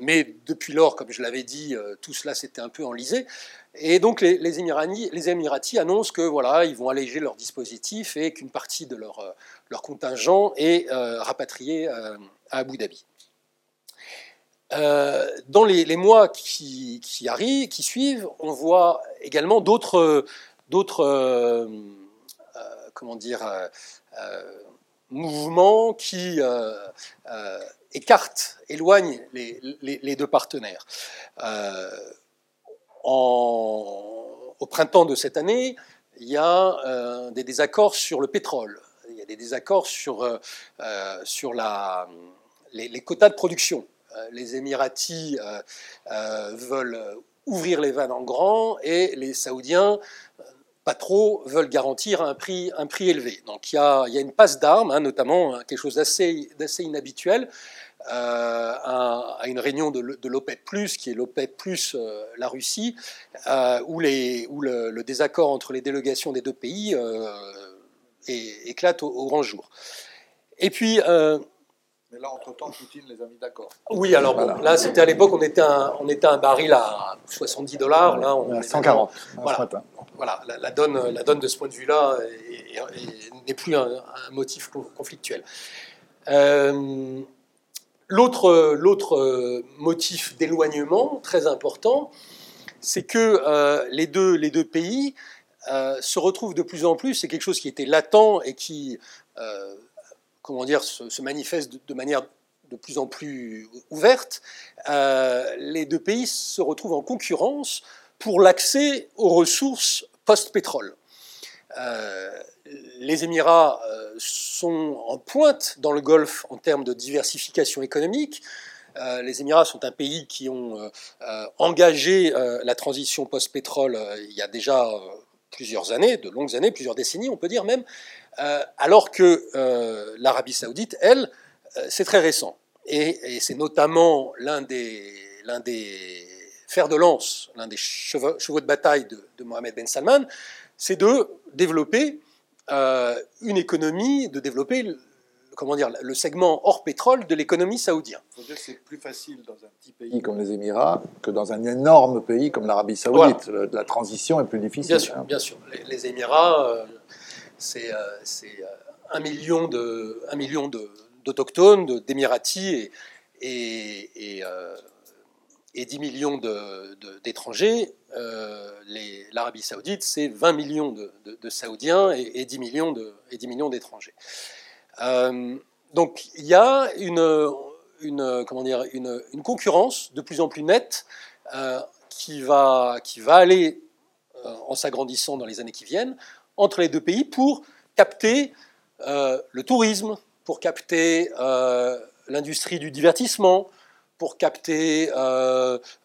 mais depuis lors, comme je l'avais dit, tout cela s'était un peu enlisé. Et donc les, Émiratis, annoncent que voilà, ils vont alléger leur dispositif et qu'une partie de leur, contingent est rapatriée à Abu Dhabi. dans les, mois qui, arrivent, qui suivent, on voit également d'autres comment dire, euh, euh, mouvement qui euh, écarte, éloigne les, deux partenaires. au printemps de cette année, il y a des désaccords sur le pétrole, il y a des désaccords sur, sur la, les, quotas de production. Les Émiratis veulent ouvrir les vannes en grand et les Saoudiens pas trop veulent garantir un prix, un prix élevé. Donc il y a, y a une passe d'armes, hein, notamment hein, quelque chose d'assez inhabituel, euh, à, une réunion de, l'OPEP, qui est l'OPEP, euh, la Russie, euh, où, les, où le, désaccord entre les délégations des deux pays éclate au, grand jour. Et puis. Mais là, entre-temps, Poutine les a mis d'accord. Oui, alors là, c'était à l'époque, on, était un, on était un baril à 70 dollars. Là, on à 140. Voilà voilà, la, donne, la donne de ce point de vue-là n'est plus un, motif conflictuel. Euh, l'autre motif d'éloignement très important, c'est que euh, les, deux, les deux pays euh, se retrouvent de plus en plus, c'est quelque chose qui était latent et qui comment dire, se, manifeste de, manière de plus en plus ouverte, les deux pays se retrouvent en concurrence pour l'accès aux ressources post-pétrole. Euh, les Émirats euh, sont en pointe dans le Golfe en termes de diversification économique. Euh, les Émirats sont un pays qui ont engagé la transition post-pétrole il y a déjà plusieurs années, de longues années, plusieurs décennies, on peut dire même, alors que l'Arabie saoudite, elle, c'est très récent. Et, c'est notamment l'un des, l'un des fer de lance, l'un des chevaux, de bataille de, Mohamed Ben Salman, c'est de développer euh, une économie, de développer comment dire, le segment hors pétrole de l'économie saoudienne. C'est plus facile dans un petit pays comme les Émirats que dans un énorme pays comme l'Arabie saoudite. La transition est plus difficile. Bien sûr, hein. bien sûr. Les, Émirats, euh, c'est euh, un million de, un million d'autochtones, d'émiratis et, et et 10 millions d'étrangers, euh, l'Arabie saoudite, c'est 20 millions de, Saoudiens et, 10 millions d'étrangers. Euh, donc il y a une, comment dire, une, concurrence de plus en plus nette euh, qui, va, qui va aller en s'agrandissant dans les années qui viennent entre les deux pays pour capter le tourisme, pour capter l'industrie du divertissement, pour capter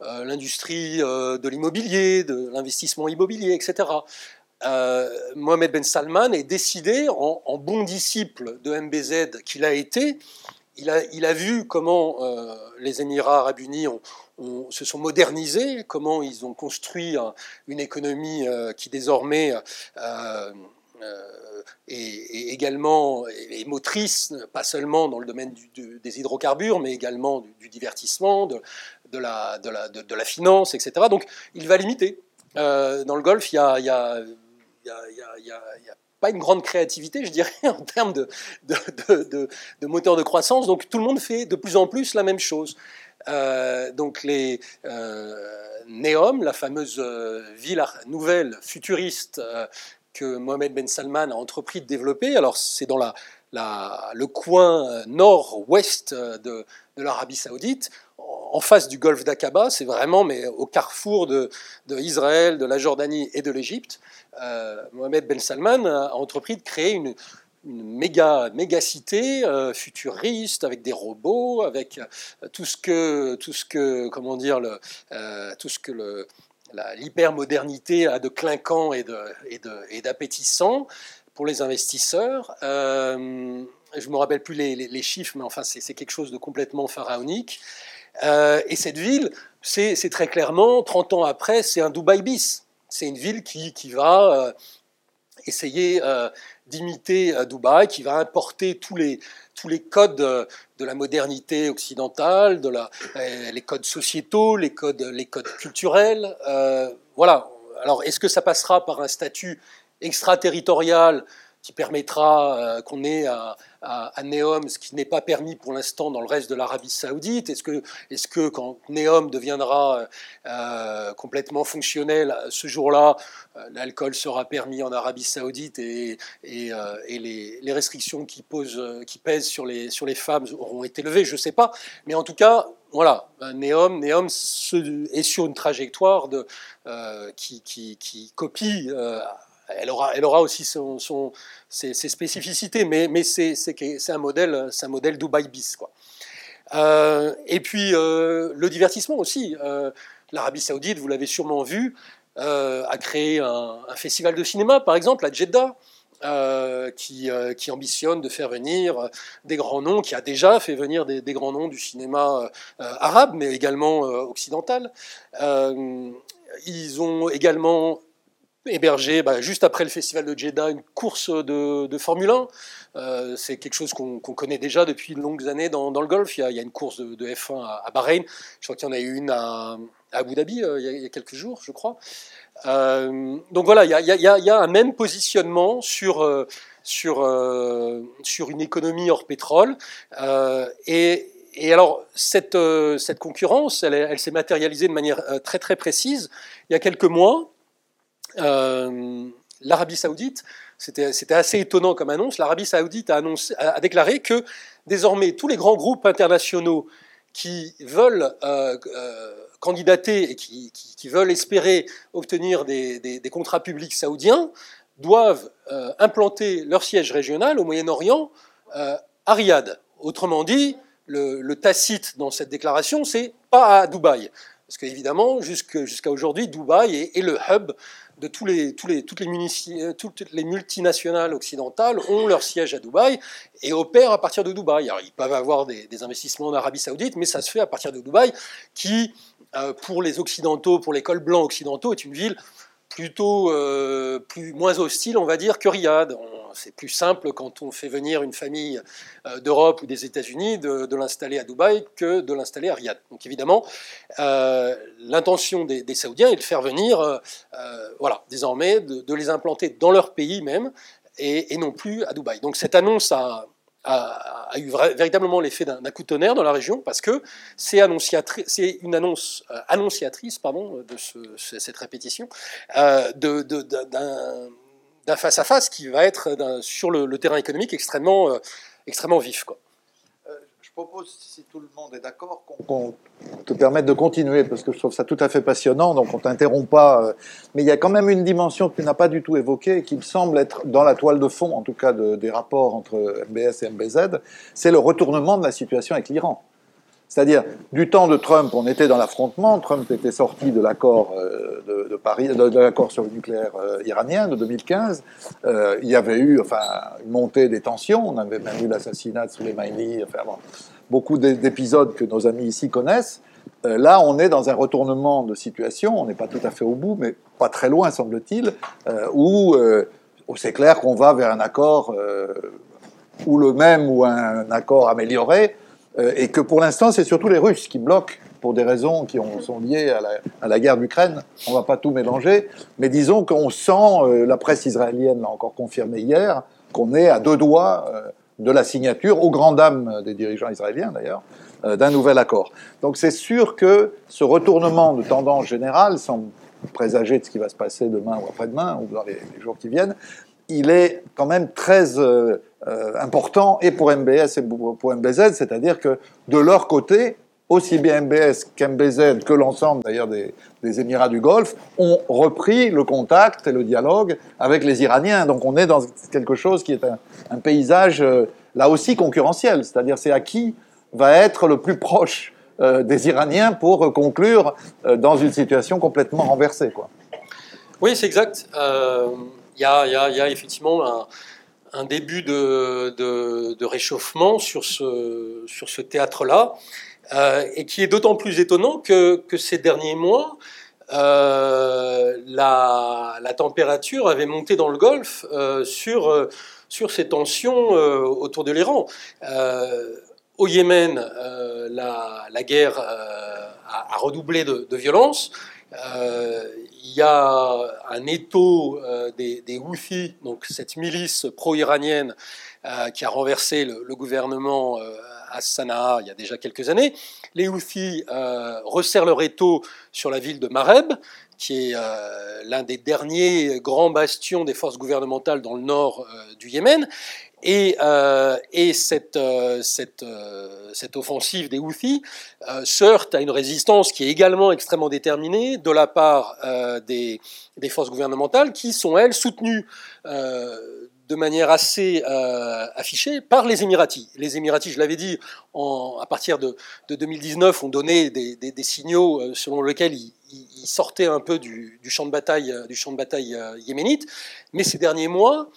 l'industrie de l'immobilier, de l'investissement immobilier, etc. Mohamed Ben Salman est décidé, en, bon disciple de MBZ qu'il a été, il a, vu comment euh, les Émirats arabes unis se sont modernisés, comment ils ont construit une économie euh, qui désormais euh, est, également motrice, pas seulement dans le domaine des hydrocarbures, mais également du, divertissement, de, la, finance, etc. Donc il va limiter. dans le Golfe, il y a pas une grande créativité, je dirais, en termes de, de, de, moteur de croissance. Donc tout le monde fait de plus en plus la même chose. Euh, donc les euh, Neom, la fameuse euh, ville nouvelle futuriste euh, que Mohamed Ben Salman a entrepris de développer, alors c'est dans le coin nord-ouest de l'Arabie saoudite, en face du golfe d'Aqaba, c'est vraiment mais au carrefour de, Israël, de la Jordanie et de l'Égypte. Euh, Mohamed Ben Salman a entrepris de créer une, méga, méga cité euh, futuriste avec des robots, avec euh, tout ce que, tout ce que, comment dire, le, tout ce que le, l'hypermodernité a de clinquant et, de, et, d'appétissant pour les investisseurs. je ne me rappelle plus les, les, chiffres, mais enfin, c'est, quelque chose de complètement pharaonique. Et cette ville, c'est, très clairement, 30 ans après, c'est un Dubaï bis c'est une ville qui, va euh, essayer euh, d'imiter euh, Dubaï, qui va importer tous les, codes de la modernité occidentale, les codes sociétaux, les codes, les codes culturels. voilà. Alors, est-ce que ça passera par un statut extraterritorial qui permettra euh, qu'on ait à, à, Neom ce qui n'est pas permis pour l'instant dans le reste de l'Arabie saoudite. Est-ce que, est que quand Neom deviendra euh, complètement fonctionnel, ce jour-là, euh, l'alcool sera permis en Arabie saoudite et, les, restrictions qui, pèsent sur les, femmes auront été levées? Je ne sais pas. Mais en tout cas, voilà, Neom, Neom est sur une trajectoire de, qui, qui, qui, copie elle aura, aussi ses, spécificités, mais, c'est un modèle, un modèle Dubai bis. Quoi. Euh, et puis euh, le divertissement aussi. Euh, L'Arabie Saoudite, vous l'avez sûrement vu, a créé un, festival de cinéma, par exemple, à Jeddah. qui, qui, ambitionne de faire venir des grands noms, qui a déjà fait venir des, des grands noms du cinéma arabe, mais également occidental. ils ont également hébergé, bah, juste après le festival de Jeddah, une course de, Formule 1. Euh, c'est quelque chose qu'on connaît déjà depuis de longues années dans, le golf. Il y, a, une course de, F1 à, Bahreïn. Je crois qu'il y en a eu une à, Abu Dhabi euh, il, y a, quelques jours, je crois. Euh, donc voilà, il y, a, un même positionnement sur, sur, sur une économie hors pétrole. et, et alors, cette, cette concurrence, elle, elle s'est matérialisée de manière très très précise il y a quelques mois. Euh, l'Arabie saoudite, c'était assez étonnant comme annonce, l'Arabie saoudite a, déclaré que désormais tous les grands groupes internationaux qui veulent euh, euh, candidater et qui, veulent espérer obtenir des, contrats publics saoudiens doivent implanter leur siège régional au Moyen-Orient à Riyad. Autrement dit, le, tacite dans cette déclaration, c'est pas à Dubaï. Parce qu'évidemment, jusqu'à aujourd'hui, Dubaï est, le hub tous les euh, toutes les multinationales occidentales ont leur siège à Dubaï et opèrent à partir de Dubaï. Alors, ils peuvent avoir des, investissements en Arabie Saoudite, mais ça se fait à partir de Dubaï, qui, euh, pour les Occidentaux, pour les cols blancs occidentaux, est une ville plutôt euh, plus, moins hostile, on va dire, que Riyad. C'est plus simple quand on fait venir une famille euh, d'Europe ou des États-Unis de, l'installer à Dubaï que de l'installer à Riyad. Donc évidemment, euh, l'intention des, Saoudiens est de faire venir, voilà, désormais, de, les implanter dans leur pays même et, et non plus à Dubaï. Donc cette annonce a, a, eu véritablement l'effet d'un coup de tonnerre dans la région parce que c'est une annonce euh, annonciatrice pardon, de cette répétition euh, d'un face-à-face qui va être sur le, terrain économique extrêmement, euh, extrêmement vif. Propose, si tout le monde est d'accord, qu'on te permette de continuer, parce que je trouve ça tout à fait passionnant, donc on t'interrompt pas. Euh, mais il y a quand même une dimension que tu n'as pas du tout évoquée, qui me semble être dans la toile de fond, en tout cas des rapports entre MBS et MBZ, c'est le retournement de la situation avec l'Iran. C'est-à-dire, du temps de Trump, on était dans l'affrontement. Trump était sorti de l'accord euh, de, de, sur le nucléaire euh, iranien de 2015. Euh, il y avait eu, enfin, une montée des tensions. On avait même eu l'assassinat de Soleimani. Enfin, beaucoup d'épisodes que nos amis ici connaissent. là, on est dans un retournement de situation. On n'est pas tout à fait au bout, mais pas très loin, semble-t-il, où c'est clair qu'on va vers un accord ou le même ou un accord amélioré euh, et que pour l'instant, c'est surtout les Russes qui bloquent pour des raisons qui sont liées à la, guerre d'Ukraine. On ne va pas tout mélanger, mais disons qu'on sent, euh, la presse israélienne l'a encore confirmé hier, qu'on est à deux doigts euh, de la signature, aux grandes dames des dirigeants israéliens d'ailleurs, d'un nouvel accord. Donc c'est sûr que ce retournement de tendance générale semble présager de ce qui va se passer demain ou après-demain, ou dans les, jours qui viennent, il est quand même très euh, important et pour MBS et pour MBZ, c'est-à-dire que de leur côté, aussi bien MBS qu'MBZ, que l'ensemble d'ailleurs des, Émirats du Golfe, ont repris le contact et le dialogue avec les Iraniens. Donc on est dans quelque chose qui est un, paysage euh, là aussi concurrentiel, c'est-à-dire c'est à qui va être le plus proche des Iraniens pour conclure dans une situation complètement renversée. Quoi. Oui, c'est exact il y a, effectivement un, début de, réchauffement sur ce, théâtre-là, euh, et qui est d'autant plus étonnant que, ces derniers mois, euh, la, température avait monté dans le Golfe euh, sur, ces tensions autour de l'Iran. au Yémen, la, guerre a, redoublé de violence il y a un étau euh, des, Houthis, donc cette milice pro-iranienne euh, qui a renversé le, gouvernement euh, à Sanaa il y a déjà quelques années. Les Houthis resserrent leur étau sur la ville de Mareb, qui est l'un des derniers grands bastions des forces gouvernementales dans le nord du Yémen. Et, euh, cette, euh, euh, cette, offensive des Houthis se heurte à une résistance qui est également extrêmement déterminée de la part des, forces gouvernementales qui sont, elles, soutenues de manière assez affichée par les Émiratis. Les Émiratis, je l'avais dit, à partir de, 2019, ont donné des, signaux selon lesquels ils, sortaient un peu de du champ de bataille yéménite. Mais ces derniers mois,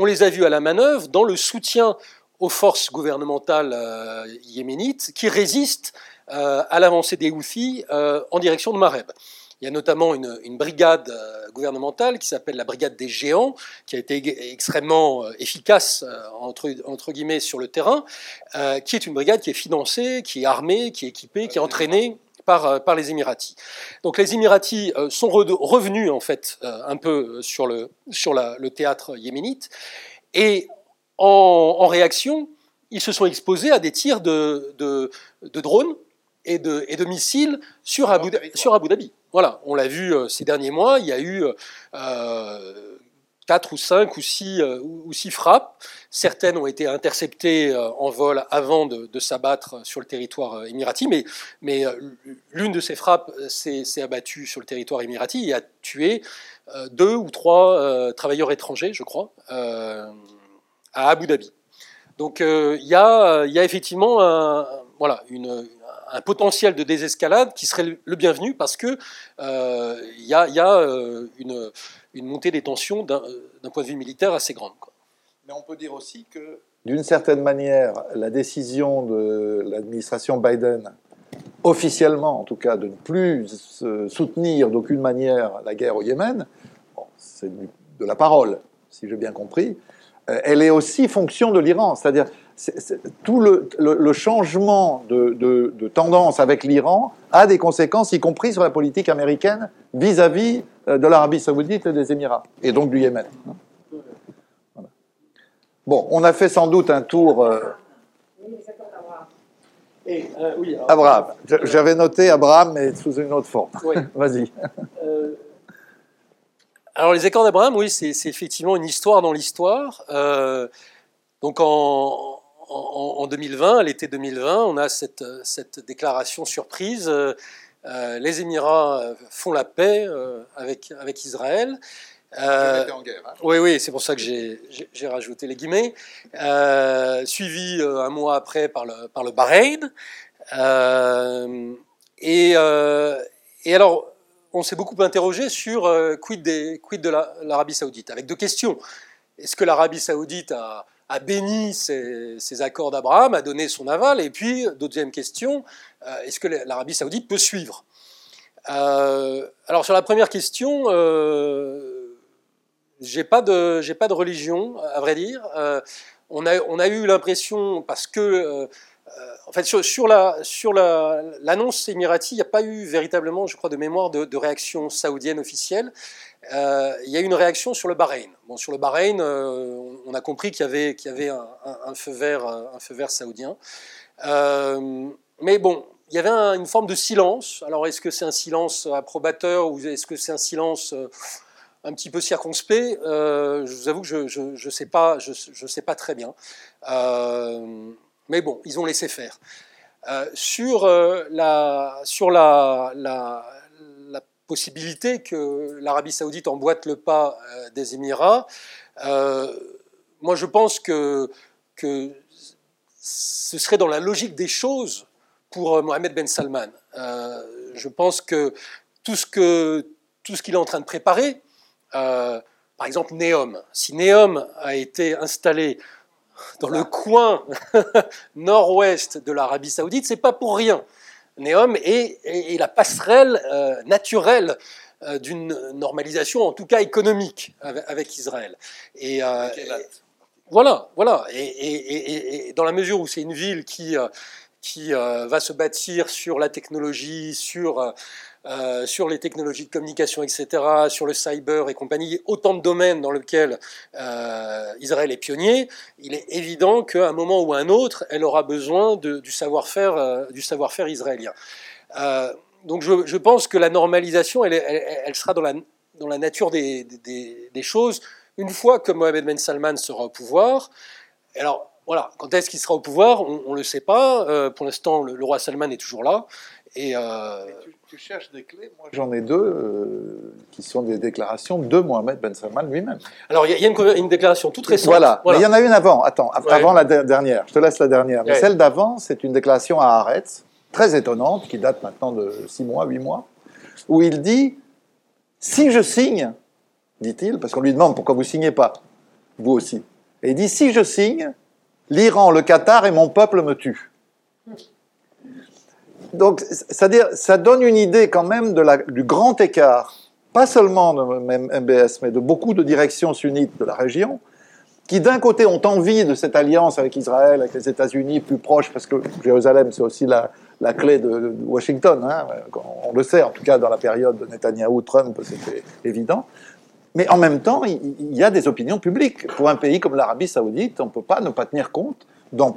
on les a vus à la manœuvre dans le soutien aux forces gouvernementales euh, yéménites qui résistent euh, à l'avancée des Houthis euh, en direction de Mareb. Il y a notamment une, brigade gouvernementale qui s'appelle la brigade des géants, qui a été extrêmement efficace entre, guillemets sur le terrain, qui est une brigade qui est financée, qui est armée, qui est équipée, qui est entraînée par, par, les Émiratis. Donc les Émiratis sont revenus en fait un peu sur le, sur le théâtre yéménite et en, réaction, ils se sont exposés à des tirs de, drones et de, et de, missiles sur Abu, sur Abu Dhabi. Voilà, on l'a vu euh, ces derniers mois, il y a eu euh, 4 ou 5 ou 6, euh, ou six frappes. Certaines ont été interceptées euh, en vol avant de, s'abattre sur le territoire émirati, mais, mais l'une de ces frappes s'est abattue sur le territoire émirati et a tué deux ou trois travailleurs étrangers, je crois, à Abu Dhabi. Donc il y, a, y, a, effectivement un, voilà, une, un potentiel de désescalade qui serait le bienvenu parce que il y a, y a une, une montée des tensions d'un point de vue militaire assez grande. Mais on peut dire aussi que, d'une certaine manière, la décision de l'administration Biden, officiellement en tout cas, de ne plus soutenir d'aucune manière la guerre au Yémen, c'est de la parole, si j'ai bien compris, euh, elle est aussi fonction de l'Iran. C'est-à-dire, tout le, changement de, tendance avec l'Iran a des conséquences, y compris sur la politique américaine vis-à-vis euh, de l'Arabie saoudite et des Émirats, et donc du Yémen. Bon, on a fait sans doute un tour... Euh, Abraham. J'avais noté Abraham, mais sous une autre forme. Vas-y. Alors les accords d'Abraham, oui, c'est effectivement une histoire dans l'histoire. donc en, en, 2020, à l'été 2020, on a cette, cette déclaration surprise. les Émirats font la paix avec, avec Israël. Euh, en guerre, hein. Oui, oui, c'est pour ça que j'ai rajouté les guillemets. Euh, suivi euh, un mois après par le, par le Bahreïn. Et, et, alors, on s'est beaucoup interrogé sur quid, des, quid de l'Arabie Saoudite, avec deux questions. Est-ce que l'Arabie Saoudite a, a béni ces, accords d'Abraham, a donné son aval Et puis, deuxième question, est-ce que l'Arabie Saoudite peut suivre? Alors, sur la première question, j'ai pas de, j'ai pas de religion, à vrai dire. Euh, on, a, eu l'impression, parce que, euh, euh, en fait, sur, sur la, sur l'annonce émirati, il n'y a pas eu véritablement, je crois, de mémoire de, réaction saoudienne officielle. il y a eu une réaction sur le Bahreïn. Bon, sur le Bahreïn, on a compris qu'il y avait, qu'il y avait un, feu vert, un feu vert saoudien. mais bon, il y avait une forme de silence. Alors, est-ce que c'est un silence approbateur ou est-ce que c'est un silence un petit peu circonspect? Euh, je vous avoue que je ne sais, pas, je, sais pas très bien. Euh, mais bon, ils ont laissé faire. Euh, sur la, sur la, la, possibilité que l'Arabie saoudite emboîte le pas des Émirats, moi je pense que, que ce serait dans la logique des choses pour Mohamed Ben Salman. je pense que tout ce qu'il est en train de préparer, euh, par exemple, Neom. Si Neom a été installé dans le coin nord-ouest de l'Arabie saoudite, c'est pas pour rien. Neom est, la passerelle euh, naturelle euh, d'une normalisation, en tout cas économique, avec, Israël. Et, voilà, voilà. Et, dans la mesure où c'est une ville qui, qui va se bâtir sur la technologie, sur euh, sur les technologies de communication, etc., sur le cyber et compagnie, autant de domaines dans lesquels euh, Israël est pionnier, il est évident qu'à un moment ou à un autre, elle aura besoin du savoir-faire euh, du savoir-faire israélien. donc je, pense que la normalisation, elle, sera dans la, nature des, des, choses une fois que Mohamed Ben Salman sera au pouvoir. Alors, voilà, quand est-ce qu'il sera au pouvoir? On ne le sait pas. pour l'instant, le, roi Salman est toujours là. Et, tu cherches des clés, moi j'en ai deux euh, qui sont des déclarations de Mohamed Ben Salman lui-même. Alors il y a une, déclaration toute récente. Voilà. mais il y en a une avant, attends, avant la dernière, je te laisse la dernière. Mais celle d'avant, c'est une déclaration à Haaretz, très étonnante, qui date maintenant de 6 mois, 8 mois, où il dit Si je signe, dit-il, parce qu'on lui demande pourquoi vous signez pas, vous aussi. Et il dit Si je signe, l'Iran, le Qatar et mon peuple me tuent donc, c'est-à-dire, ça donne une idée quand même du grand écart, pas seulement de MBS, mais de beaucoup de directions sunnites de la région, qui d'un côté ont envie de cette alliance avec Israël, avec les États-Unis plus proches, parce que Jérusalem, c'est aussi la, la, clé de, Washington. Hein, on le sait, en tout cas dans la période de Netanyahou-Trump, c'était évident. Mais en même temps, il y a des opinions publiques. Pour un pays comme l'Arabie saoudite, on ne peut pas ne pas tenir compte, dans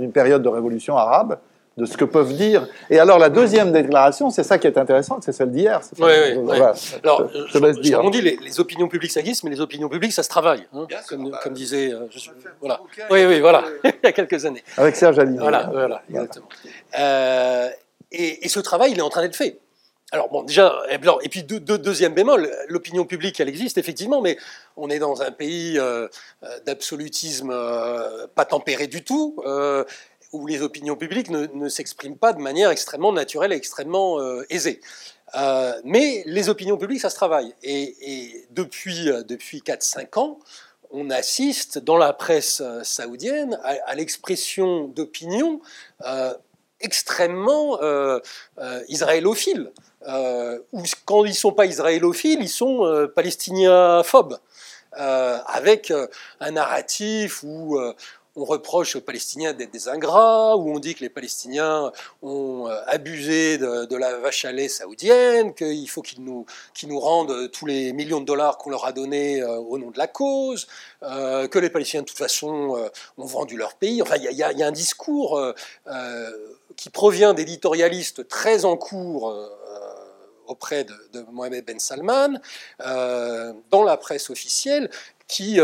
une période de révolution arabe, de ce que peuvent dire. Et alors la deuxième déclaration, c'est ça qui est intéressant, c'est celle d'hier. Oui, oui, Alors, je, laisse dire. On dit les, les, opinions publiques ça glisse, mais les opinions publiques ça se travaille, hein, comme, bah, comme, disait. Euh, voilà. Oui, oui, voilà. Il y a quelques années. Avec Serge Aligné. Voilà, voilà, exactement. Euh, et, et, ce travail, il est en train d'être fait. Alors bon, déjà, et puis deuxième bémol, l'opinion publique, elle existe effectivement, mais on est dans un pays euh, d'absolutisme pas tempéré du tout, où les opinions publiques ne, s'expriment pas de manière extrêmement naturelle et extrêmement euh, aisée. Euh, mais les opinions publiques, ça se travaille. Et, depuis, euh, depuis 4-5 ans, on assiste dans la presse saoudienne à, l'expression d'opinions extrêmement israélophiles. ou quand ils ne sont pas israélophiles, ils sont palestiniaphobes. avec un narratif où on reproche aux Palestiniens d'être des ingrats, ou on dit que les Palestiniens ont euh, abusé de, la vache à lait saoudienne, qu'il faut qu'ils nous, nous, rendent tous les millions de dollars qu'on leur a donnés euh, au nom de la cause, euh, que les Palestiniens de toute façon ont vendu leur pays. Il y, a un discours qui provient d'éditorialistes très en cours auprès de, de, Mohamed Ben Salman, dans la presse officielle, qui,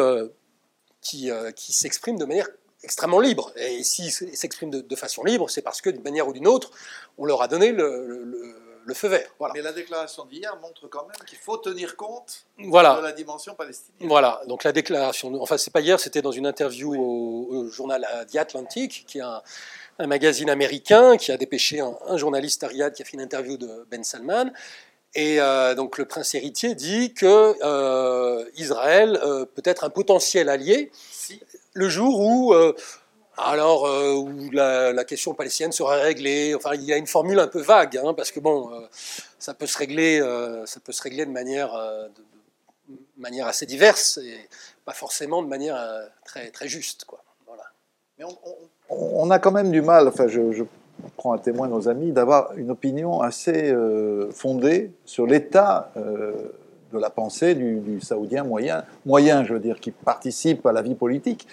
qui, qui s'exprime de manière extrêmement libres. Et s'ils s'expriment de, façon libre, c'est parce que d'une manière ou d'une autre, on leur a donné le, feu vert. Voilà. Mais la déclaration d'hier montre quand même qu'il faut tenir compte de la dimension palestinienne. Voilà, donc la déclaration, enfin c'est pas hier, c'était dans une interview au, journal The Atlantic, qui est un, magazine américain qui a dépêché un, journaliste Ariad qui a fait une interview de Ben Salman. Et euh, donc le prince héritier dit que euh, Israël euh, peut être un potentiel allié le jour où, alors, où la, question palestinienne sera réglée. Enfin, il y a une formule un peu vague, hein, parce que bon, ça peut se régler, ça peut se régler de manière, manière assez diverse et pas forcément de manière très très juste. Voilà. On, a quand même du mal. Enfin, je, je prend à témoin nos amis, d'avoir une opinion assez euh, fondée sur l'état euh, de la pensée du, saoudien moyen, moyen, je veux dire, qui participe à la vie politique.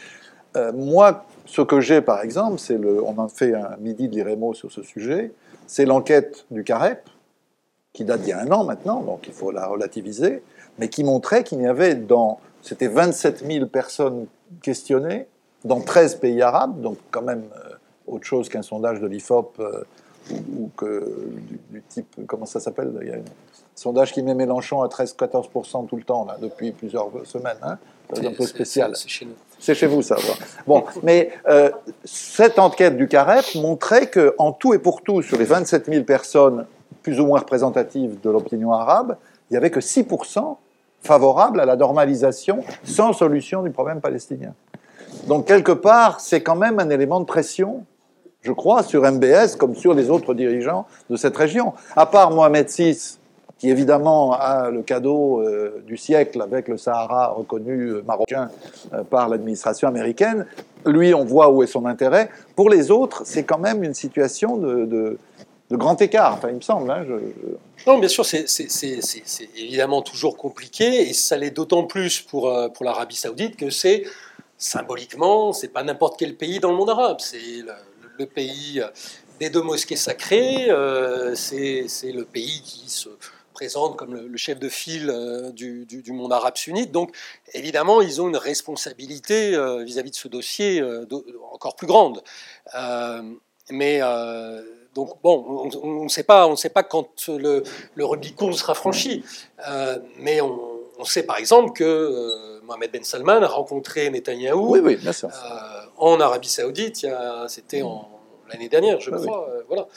Euh, moi, ce que j'ai, par exemple, c'est le, on en fait un midi de l'IREMO sur ce sujet, c'est l'enquête du CAREP, qui date d'il y a un an maintenant, donc il faut la relativiser, mais qui montrait qu'il y avait dans, c'était 27 000 personnes questionnées dans 13 pays arabes, donc quand même autre chose qu'un sondage de l'IFOP euh, ou, que du, type, comment ça s'appelle sondage qui met Mélenchon à 13-14% tout le temps, là, depuis plusieurs semaines. Hein c'est un peu spécial. C'est chez nous. C'est chez vous, ça. Bon, mais euh, cette enquête du CAREP montrait qu'en tout et pour tout, sur les 27 000 personnes plus ou moins représentatives de l'opinion arabe, il n'y avait que 6% favorables à la normalisation sans solution du problème palestinien. Donc, quelque part, c'est quand même un élément de pression je crois, sur MBS comme sur les autres dirigeants de cette région. À part Mohamed VI, qui évidemment a le cadeau euh, du siècle avec le Sahara reconnu euh, marocain euh, par l'administration américaine, lui, on voit où est son intérêt. Pour les autres, c'est quand même une situation de, grand écart, enfin, il me semble. Hein, non, bien sûr, c'est évidemment toujours compliqué, et ça l'est d'autant plus pour, l'Arabie saoudite que c'est symboliquement, c'est pas n'importe quel pays dans le monde arabe, c'est le pays des deux mosquées sacrées, c'est le pays qui se présente comme le, chef de file euh, du, monde arabe sunnite. Donc, évidemment, ils ont une responsabilité euh, vis-à-vis de ce dossier encore plus grande. mais donc, bon, on ne sait pas, on sait pas quand le, le Rubicon sera franchi, mais on, sait par exemple que Mohamed Ben Salman a rencontré Netanyahou en Arabie Saoudite. C'était l'année dernière, je crois. Euh, voilà.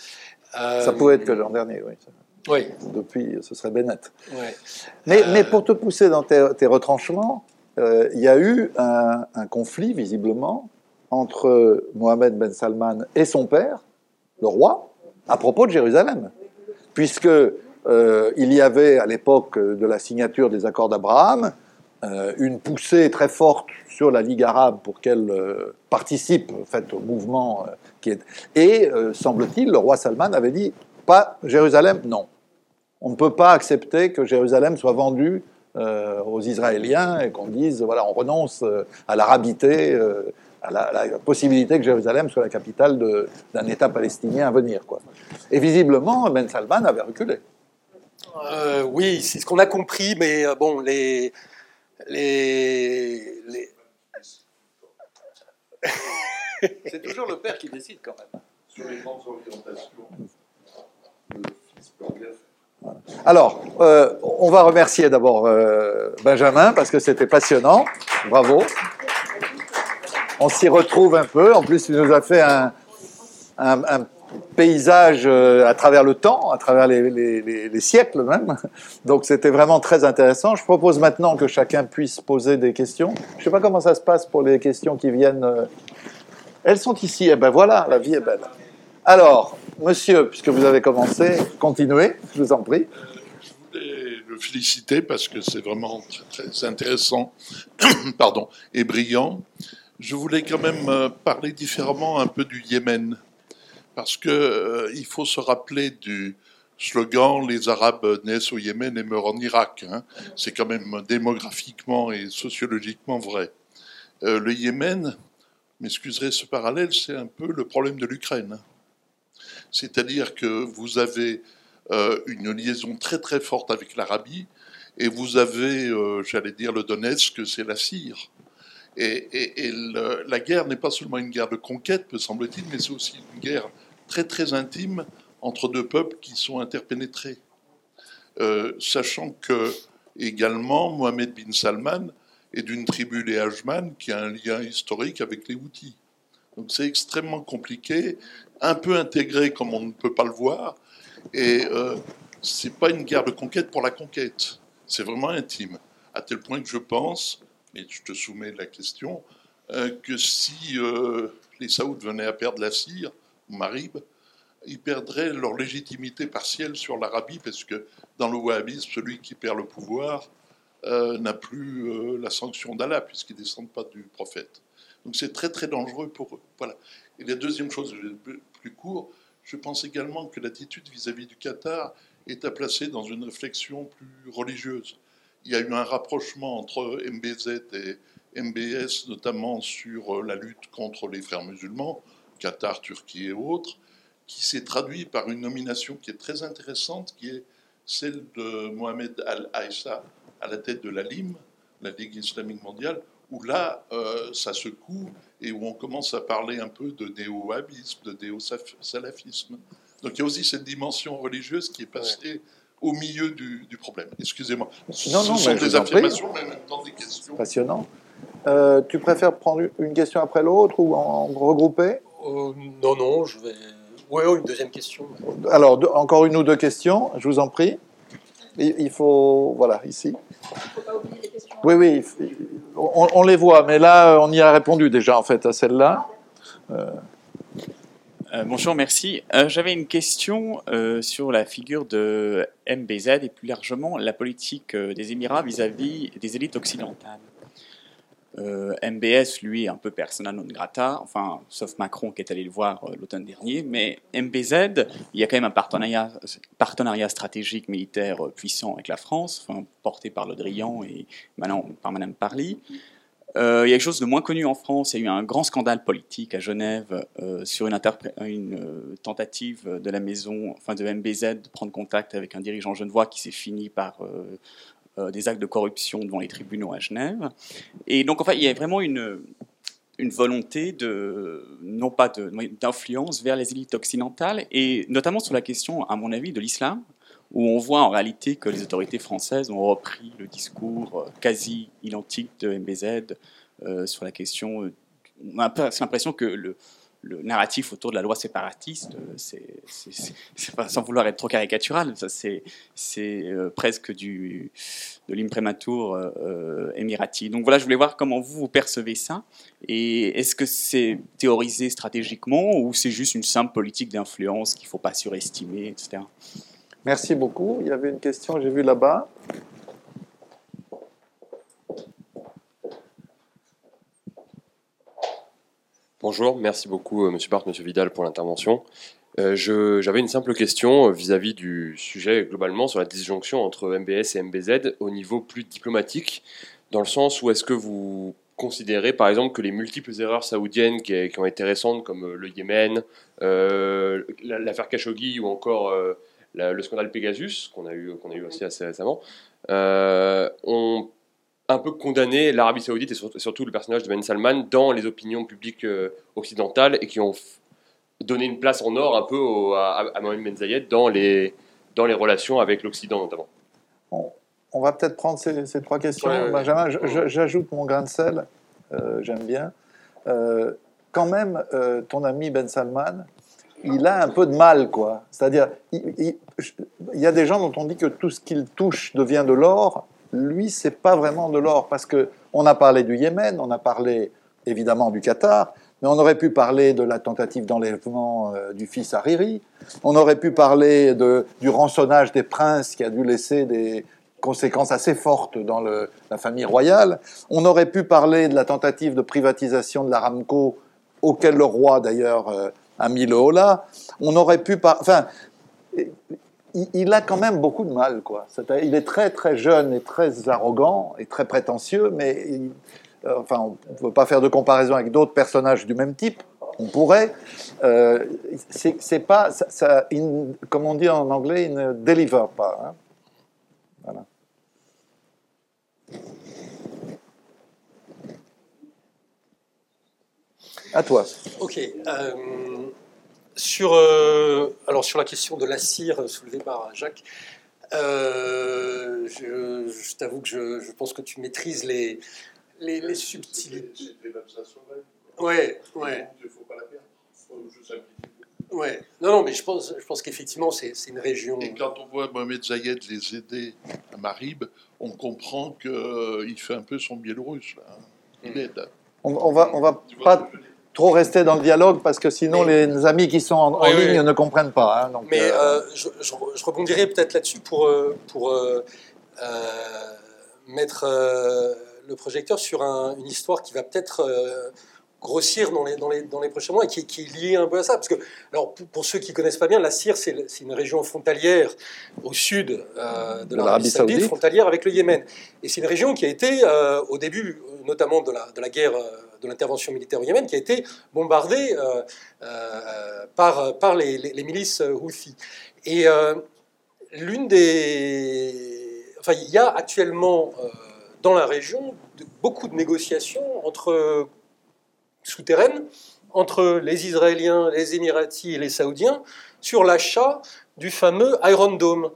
ça pouvait être que l'an dernier, oui. Oui. Depuis, ce serait Bennett. Mais, mais, euh, pour te pousser dans tes, retranchements, euh, il y a eu un, conflit, visiblement, entre Mohamed Ben Salman et son père, le roi, à propos de Jérusalem. Puisque il y avait, à l'époque de la signature des accords d'Abraham, une poussée très forte sur la Ligue arabe pour qu'elle participe en fait, au mouvement et, euh, semble-t-il, le roi Salman avait dit, pas Jérusalem, non. On ne peut pas accepter que Jérusalem soit vendue euh, aux Israéliens et qu'on dise, voilà, on renonce euh, à l'arabité, à la, possibilité que Jérusalem soit la capitale d'un État palestinien à venir. Quoi. Et visiblement, Ben Salman avait reculé. oui, c'est ce qu'on a compris, mais bon, les... les, les... C'est toujours le père qui décide quand même. Sur les grandes orientations, le fils peut Alors, euh, on va remercier d'abord euh, Benjamin parce que c'était passionnant. Bravo. On s'y retrouve un peu. En plus, il nous a fait un, paysage euh, à travers le temps, à travers les, les siècles même. Donc, c'était vraiment très intéressant. Je propose maintenant que chacun puisse poser des questions. Je ne sais pas comment ça se passe pour les questions qui viennent elles sont ici. Eh ben voilà, la vie est belle. Alors, monsieur, puisque vous avez commencé, continuez, je vous en prie. Je voulais le féliciter parce que c'est vraiment très, intéressant pardon, et brillant. Je voulais quand même euh, parler différemment un peu du Yémen. Parce qu'il euh, faut se rappeler du slogan Les Arabes naissent au Yémen et meurent en Irak. Hein. C'est quand même démographiquement et sociologiquement vrai. Euh, le Yémen, m'excuserez ce parallèle, c'est un peu le problème de l'Ukraine. C'est-à-dire que vous avez euh, une liaison très très forte avec l'Arabie, et vous avez, euh, j'allais dire, le Donetsk, c'est la Syrie. Et, la guerre n'est pas seulement une guerre de conquête, me semble-t-il, mais c'est aussi une guerre très très intime entre deux peuples qui sont interpénétrés. Euh, sachant que également Mohamed bin Salman est d'une tribu les Hajman qui a un lien historique avec les Houthis. Donc c'est extrêmement compliqué, un peu intégré comme on ne peut pas le voir, et euh, c'est pas une guerre de conquête pour la conquête, c'est vraiment intime, à tel point que je pense, et je te soumets la question, euh, que si euh, les Saouds venaient à perdre la Syrie, Marib, ils perdraient leur légitimité partielle sur l'Arabie, parce que dans le wahhabisme, celui qui perd le pouvoir euh, n'a plus la sanction d'Allah, puisqu'ils ne descendent pas du prophète. Donc c'est très très dangereux pour eux. Voilà. Et la deuxième chose, plus court, je pense également que l'attitude vis-à-vis du Qatar est à placer dans une réflexion plus religieuse. Il y a eu un rapprochement entre MBZ et MBS, notamment sur euh, la lutte contre les frères musulmans, Qatar, Turquie et autres, qui s'est traduit par une nomination qui est très intéressante, qui est celle de Mohamed Al-Aïssa à la tête de la LIM, la Ligue islamique mondiale, où là, euh, ça secoue et où on commence à parler un peu de néo-wahhabisme, de néo-salafisme. Donc il y a aussi cette dimension religieuse qui est passée au milieu du, problème. Excusez-moi. Non, non, Ce sont des affirmations, mais en même temps des questions. Passionnant. Euh, tu préfères prendre une question après l'autre ou en regrouper? Euh, Non, non, je vais oui, une deuxième question. Alors, encore une ou deux questions, je vous en prie. Il, faut, voilà, ici. Il ne faut pas oublier les questions. Oui, oui, on, les voit, mais là, on y a répondu déjà, en fait, à celle-là. Euh. Euh, bonjour, merci. Euh, j'avais une question sur la figure de MBZ et plus largement la politique des Émirats vis à -vis des élites occidentales. Euh, MBS, lui, est un peu persona non grata, enfin, sauf Macron qui est allé le voir euh, l'automne dernier, mais MBZ, il y a quand même un partenariat, stratégique militaire euh, puissant avec la France, enfin, porté par Le Drian et maintenant par Madame Parly. il y a quelque chose de moins connu en France, il y a eu un grand scandale politique à Genève sur une, une tentative de la maison, enfin de MBZ, de prendre contact avec un dirigeant genevois qui s'est fini par euh, des actes de corruption devant les tribunaux à Genève. Et donc, enfin, il y a vraiment une, une volonté de, non pas d'influence vers les élites occidentales, et notamment sur la question, à mon avis, de l'islam, où on voit en réalité que les autorités françaises ont repris le discours euh, quasi identique de MBZ euh, sur la question. On a l'impression que le, le narratif autour de la loi séparatiste, euh, c'est, sans vouloir être trop caricatural, c'est, euh, presque du, de l'imprimatur euh, émirati. Donc voilà, je voulais voir comment vous, vous percevez ça, et est-ce que c'est théorisé stratégiquement, ou c'est juste une simple politique d'influence qu'il ne faut pas surestimer, etc. Merci beaucoup. Il y avait une question, j'ai vu là-bas. Bonjour, merci beaucoup euh, Monsieur Barthes, Monsieur Vidal pour l'intervention. Euh, j'avais une simple question euh, vis-à-vis du sujet globalement sur la disjonction entre MBS et MBZ au niveau plus diplomatique, dans le sens où est-ce que vous considérez par exemple que les multiples erreurs saoudiennes qui, ont été récentes comme le Yémen, l'affaire Khashoggi ou encore le scandale Pegasus qu'on a, eu, qu'on a eu aussi assez récemment, ont un peu condamné l'Arabie Saoudite et surtout le personnage de Ben Salman dans les opinions publiques euh, occidentales et qui ont donné une place en or un peu à, Mohamed Ben Zayed dans les, dans les relations avec l'Occident notamment. On, va peut-être prendre ces, trois questions. Benjamin, j'ajoute mon grain de sel, euh, j'aime bien. Euh, quand même, ton ami Ben Salman, il a un peu de mal, quoi. C'est-à-dire, il, il, y a des gens dont on dit que tout ce qu'il touche devient de l'or lui, c'est pas vraiment de l'or, parce que on a parlé du Yémen, on a parlé évidemment du Qatar, mais on aurait pu parler de la tentative d'enlèvement euh, du fils Hariri, on aurait pu parler du rançonnage des princes qui a dû laisser des conséquences assez fortes dans la famille royale, on aurait pu parler de la tentative de privatisation de l'Aramco, auquel le roi d'ailleurs euh, a mis le holà, on aurait pu... Enfin, il, a quand même beaucoup de mal, quoi. il est très très jeune et très arrogant et très prétentieux, mais euh, enfin, on ne peut pas faire de comparaison avec d'autres personnages du même type. On pourrait. Euh, c'est pas, comme on dit en anglais, il ne deliver pas. Hein. Voilà. À toi. Ok. euh, sur, euh, alors sur la question de la cire soulevée par Jacques, euh, je, je t'avoue que je, je pense que tu maîtrises les, les, les subtilités. Ouais, ouais, Il ne faut pas la perdre. Faut juste simplifier. ouais. Non, non, mais je pense, je pense qu'effectivement, c'est c'est une région. Et quand on voit Mohamed Zayed les aider à Marib, on comprend qu'il fait un peu son biélorusse. Là. hein. Il aide. On, on va, on va Tu vois pas ce trop rester dans le dialogue parce que sinon les amis qui sont en, en Oui, oui, ligne oui. ne comprennent pas. hein, donc, Mais euh, euh, je, je, je rebondirai peut-être là-dessus pour, euh, pour euh, euh, mettre le projecteur sur un- une histoire qui va peut-être grossir dans les, dans, les, dans les prochains mois et qui, qui est liée un peu à ça. Parce que, alors, pour, pour ceux qui ne connaissent pas bien, la Syrie, c'est une région frontalière au sud euh, de l'Arabie Saoudite, Saoudite. frontalière avec le Yémen. Et c'est une région qui a été, euh, au début, notamment de la, de la guerre, de l'intervention militaire au Yémen, qui a été bombardée euh, euh, par, par les, milices Houthis. Et euh, l'une des. Enfin, il y a actuellement euh, dans la région beaucoup de négociations entre souterraines entre les Israéliens, les Émiratis et les Saoudiens sur l'achat du fameux Iron Dome.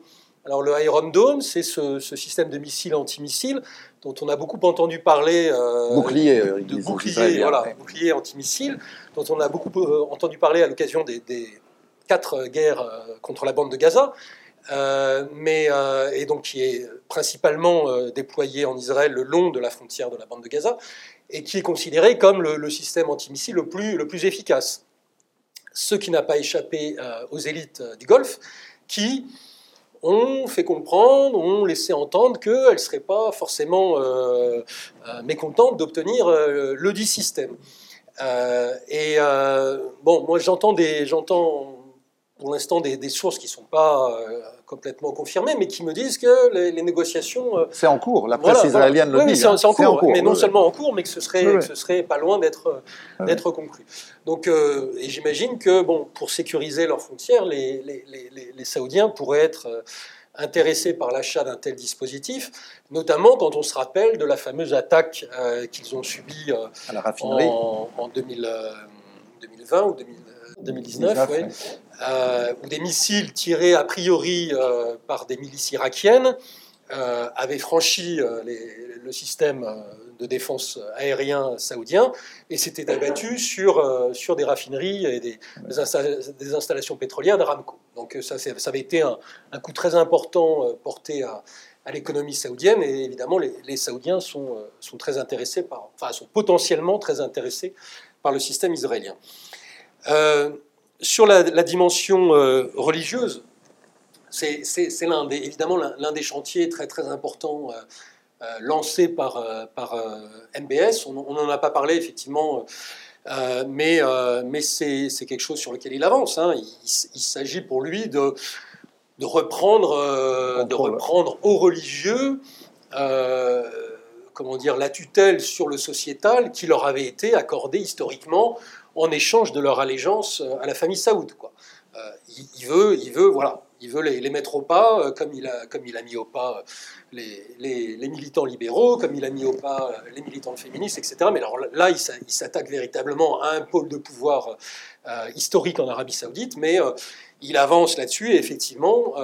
Alors le Iron Dome, c'est ce, ce système de missiles antimissiles dont on a beaucoup entendu parler. euh, bouclier, euh, de bouclier, Israéliens, voilà, ouais. bouclier antimissile, dont on a beaucoup euh, entendu parler à l'occasion des, des quatre guerres euh, contre la bande de Gaza, euh, mais, euh, et donc qui est principalement euh, déployé en Israël le long de la frontière de la bande de Gaza, et qui est considéré comme le, le système antimissile le plus, le plus efficace. Ce qui n'a pas échappé euh, aux élites euh, du Golfe, qui ont fait comprendre, ont laissé entendre qu'elles ne seraient pas forcément euh, euh, mécontentes d'obtenir euh, le dit système. Et bon, moi j'entends des, pour l'instant des, des sources qui ne sont pas euh, complètement confirmées, mais qui me disent que les, les négociations. euh, C'est en cours, la presse voilà, voilà. israélienne le Oui, oui, dit. c'est en- hein. c'est en cours, mais non oui, seulement en cours, mais que ce serait, Oui, oui. que ce serait pas loin d'être oui. d'être conclu. Donc, euh, et j'imagine que bon, pour sécuriser leurs frontières, les, Saoudiens pourraient être euh, intéressés par l'achat d'un tel dispositif, notamment quand on se rappelle de la fameuse attaque euh, qu'ils ont subie euh, à la raffinerie. en, en 2000, euh, 2020 ou 2000, euh, 2019, 19, ouais, ouais. Euh, des missiles tirés a priori euh, par des milices irakiennes euh, avaient franchi euh, le système de défense aérien saoudien et s'étaient abattus sur, sur des raffineries et des, des insta- des installations pétrolières d'Aramco. Donc ça, ça avait été un, coup très important porté à, l'économie saoudienne et évidemment les, Saoudiens sont, sont très intéressés par, enfin sont potentiellement très intéressés par le système israélien. Sur la, la dimension euh, religieuse, c'est l'un des, évidemment l'un des chantiers très très importants euh, euh, lancés par, euh, par MBS. On n'en a pas parlé effectivement, euh, mais, euh, mais c'est quelque chose sur lequel il avance. hein. Il, il s'agit pour lui de, de, reprendre, euh, de reprendre aux religieux comment dire, la tutelle sur le sociétal qui leur avait été accordée historiquement en échange de leur allégeance euh, à la famille Saoud. Quoi. Euh, il, veut, il veut, voilà, il veut les, mettre au pas, euh, comme il a, comme il a mis au pas les, militants libéraux, comme il a mis au pas les militants féministes, etc. Mais alors là, il s'a- il s'attaque véritablement à un pôle de pouvoir historique en Arabie Saoudite, mais il avance là-dessus et effectivement,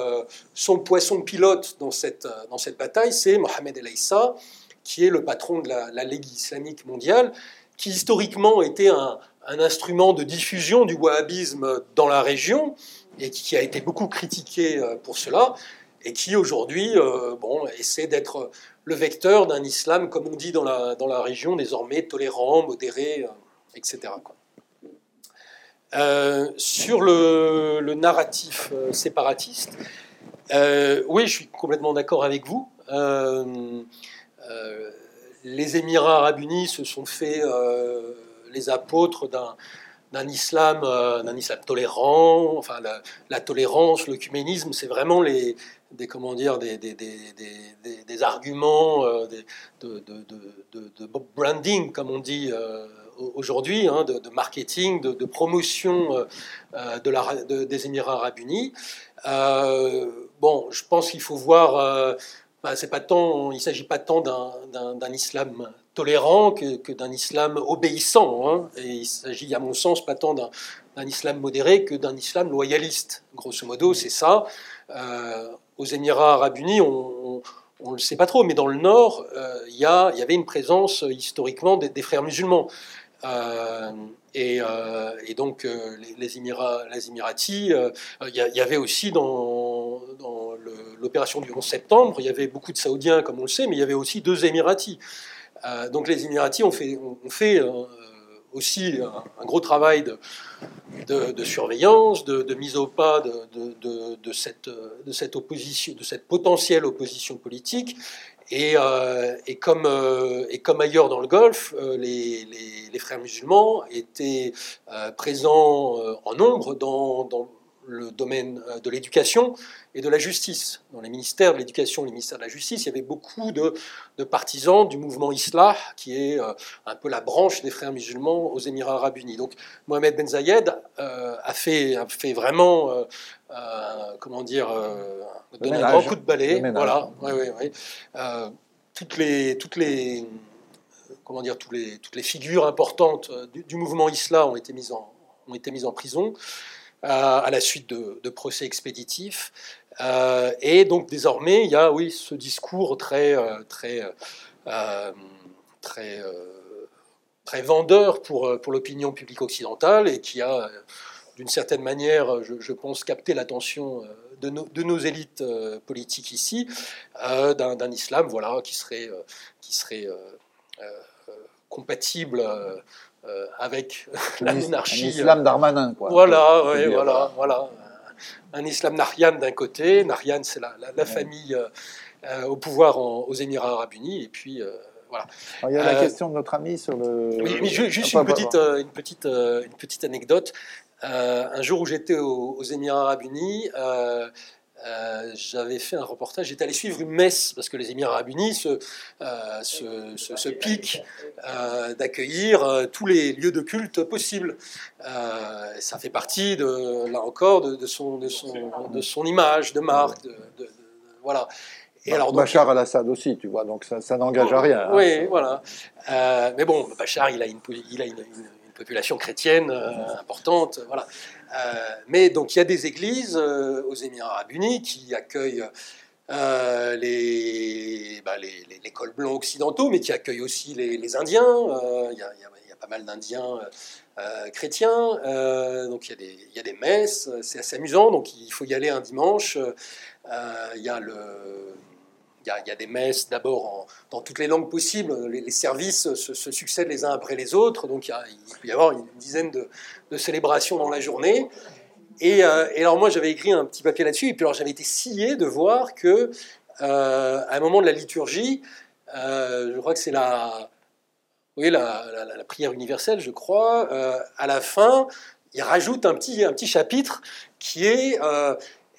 son poisson pilote dans cette, dans cette bataille, c'est Mohamed El Aissa, qui est le patron de la Ligue islamique mondiale, qui historiquement était un, un instrument de diffusion du wahhabisme dans la région et qui, a été beaucoup critiqué euh, pour cela et qui aujourd'hui euh, bon, essaie d'être le vecteur d'un islam, comme on dit dans la, dans région, désormais tolérant, modéré, euh, etc. sur le, narratif séparatiste, oui, je suis complètement d'accord avec vous. Les Émirats arabes unis se sont fait les apôtres d'un d'un islam, euh, d'un islam tolérant, enfin la, tolérance, l'œcuménisme, c'est vraiment les, des comment dire, des, des, des, des- arguments euh, de, branding, comme on dit euh, au- aujourd'hui, hein, de, marketing, de, promotion de la, de- des Émirats arabes unis. Bon, je pense qu'il faut voir. C'est pas tant, il ne s'agit pas tant d'un islam tolérant que, d'un islam obéissant. Hein. Et il s'agit, à mon sens, pas tant d'un islam modéré que d'un islam loyaliste. Grosso modo, c'est ça. Euh, aux Émirats arabes unis, on ne le sait pas trop, mais dans le nord, euh, il y, avait une présence historiquement des, frères musulmans. Euh, et, donc, les, Émirats, les Émiratis, il y, avait aussi dans, l'opération du 11 septembre, il y avait beaucoup de Saoudiens, comme on le sait, mais il y avait aussi deux Émiratis. Euh, donc les Émiratis ont fait, euh, aussi un, gros travail de, surveillance, de, mise au pas de, cette, opposition, de cette potentielle opposition politique. Et, euh, comme, ailleurs dans le Golfe, les, frères musulmans étaient présents en nombre dans, dans le domaine de l'éducation et de la justice. Dans les ministères de l'éducation et les ministères de la justice, il y avait beaucoup de, partisans du mouvement Islah, qui est euh, un peu la branche des frères musulmans aux Émirats arabes unis. Donc Mohamed Ben Zayed euh, a, fait, a fait vraiment, euh, comment dire, donné un grand coup de balai. Voilà, toutes les, toutes les, comment dire, toutes les, toutes les figures importantes du, mouvement Islah ont été mises en, ont été mises en prison à la suite de, procès expéditifs. Euh, et donc désormais, il y a oui, ce discours très, euh, très, euh, très, très vendeur pour, pour l'opinion publique occidentale et qui a, d'une certaine manière, je, pense, capté l'attention de nos, de nos, élites politiques ici, d'un islam voilà, qui serait, qui serait compatible euh, avec la monarchie. Un islam d'Armanin, quoi. Voilà, voilà, voilà. Un islam Nahyan d'un côté, Nahyan c'est la, la, famille euh, euh, au pouvoir aux Émirats Arabes Unis, et puis voilà. il y a la question de notre ami sur le. Oui, juste ah, une, petite, une, petite, une petite anecdote. un jour où j'étais aux, aux, Émirats Arabes Unis, euh, j'avais fait un reportage, j'étais allé suivre une messe, parce que les Émirats arabes unis se, euh, se, piquent euh, d'accueillir tous les lieux de culte possibles. ça fait partie, de, là encore, de, son, de, son, de son image, de marque. De, voilà. Et alors, Bachar al-Assad aussi, tu vois, donc ça, ça n'engage à rien. Hein. Oui, voilà. mais bon, Bachar, il a une, il a une, population chrétienne importante, voilà. Euh, mais donc il y a des églises euh, aux Émirats arabes unis qui accueillent euh, les, bah, les, les, cols blancs occidentaux, mais qui accueillent aussi les, Indiens. Il y, a, pas mal d'Indiens chrétiens, donc il y, y, a des messes, c'est assez amusant, donc il faut y aller un dimanche. Il y a le il y, a, des messes d'abord dans toutes les langues possibles. Les, services se, succèdent les uns après les autres. Donc il, peut y avoir une dizaine de, célébrations dans la journée. Euh, et, alors moi j'avais écrit un petit papier là-dessus. Et puis alors j'avais été scié de voir que euh, à un moment de la liturgie, euh, je crois que c'est la, oui, la, prière universelle, je crois. à la fin, il rajoute un petit, un petit chapitre qui est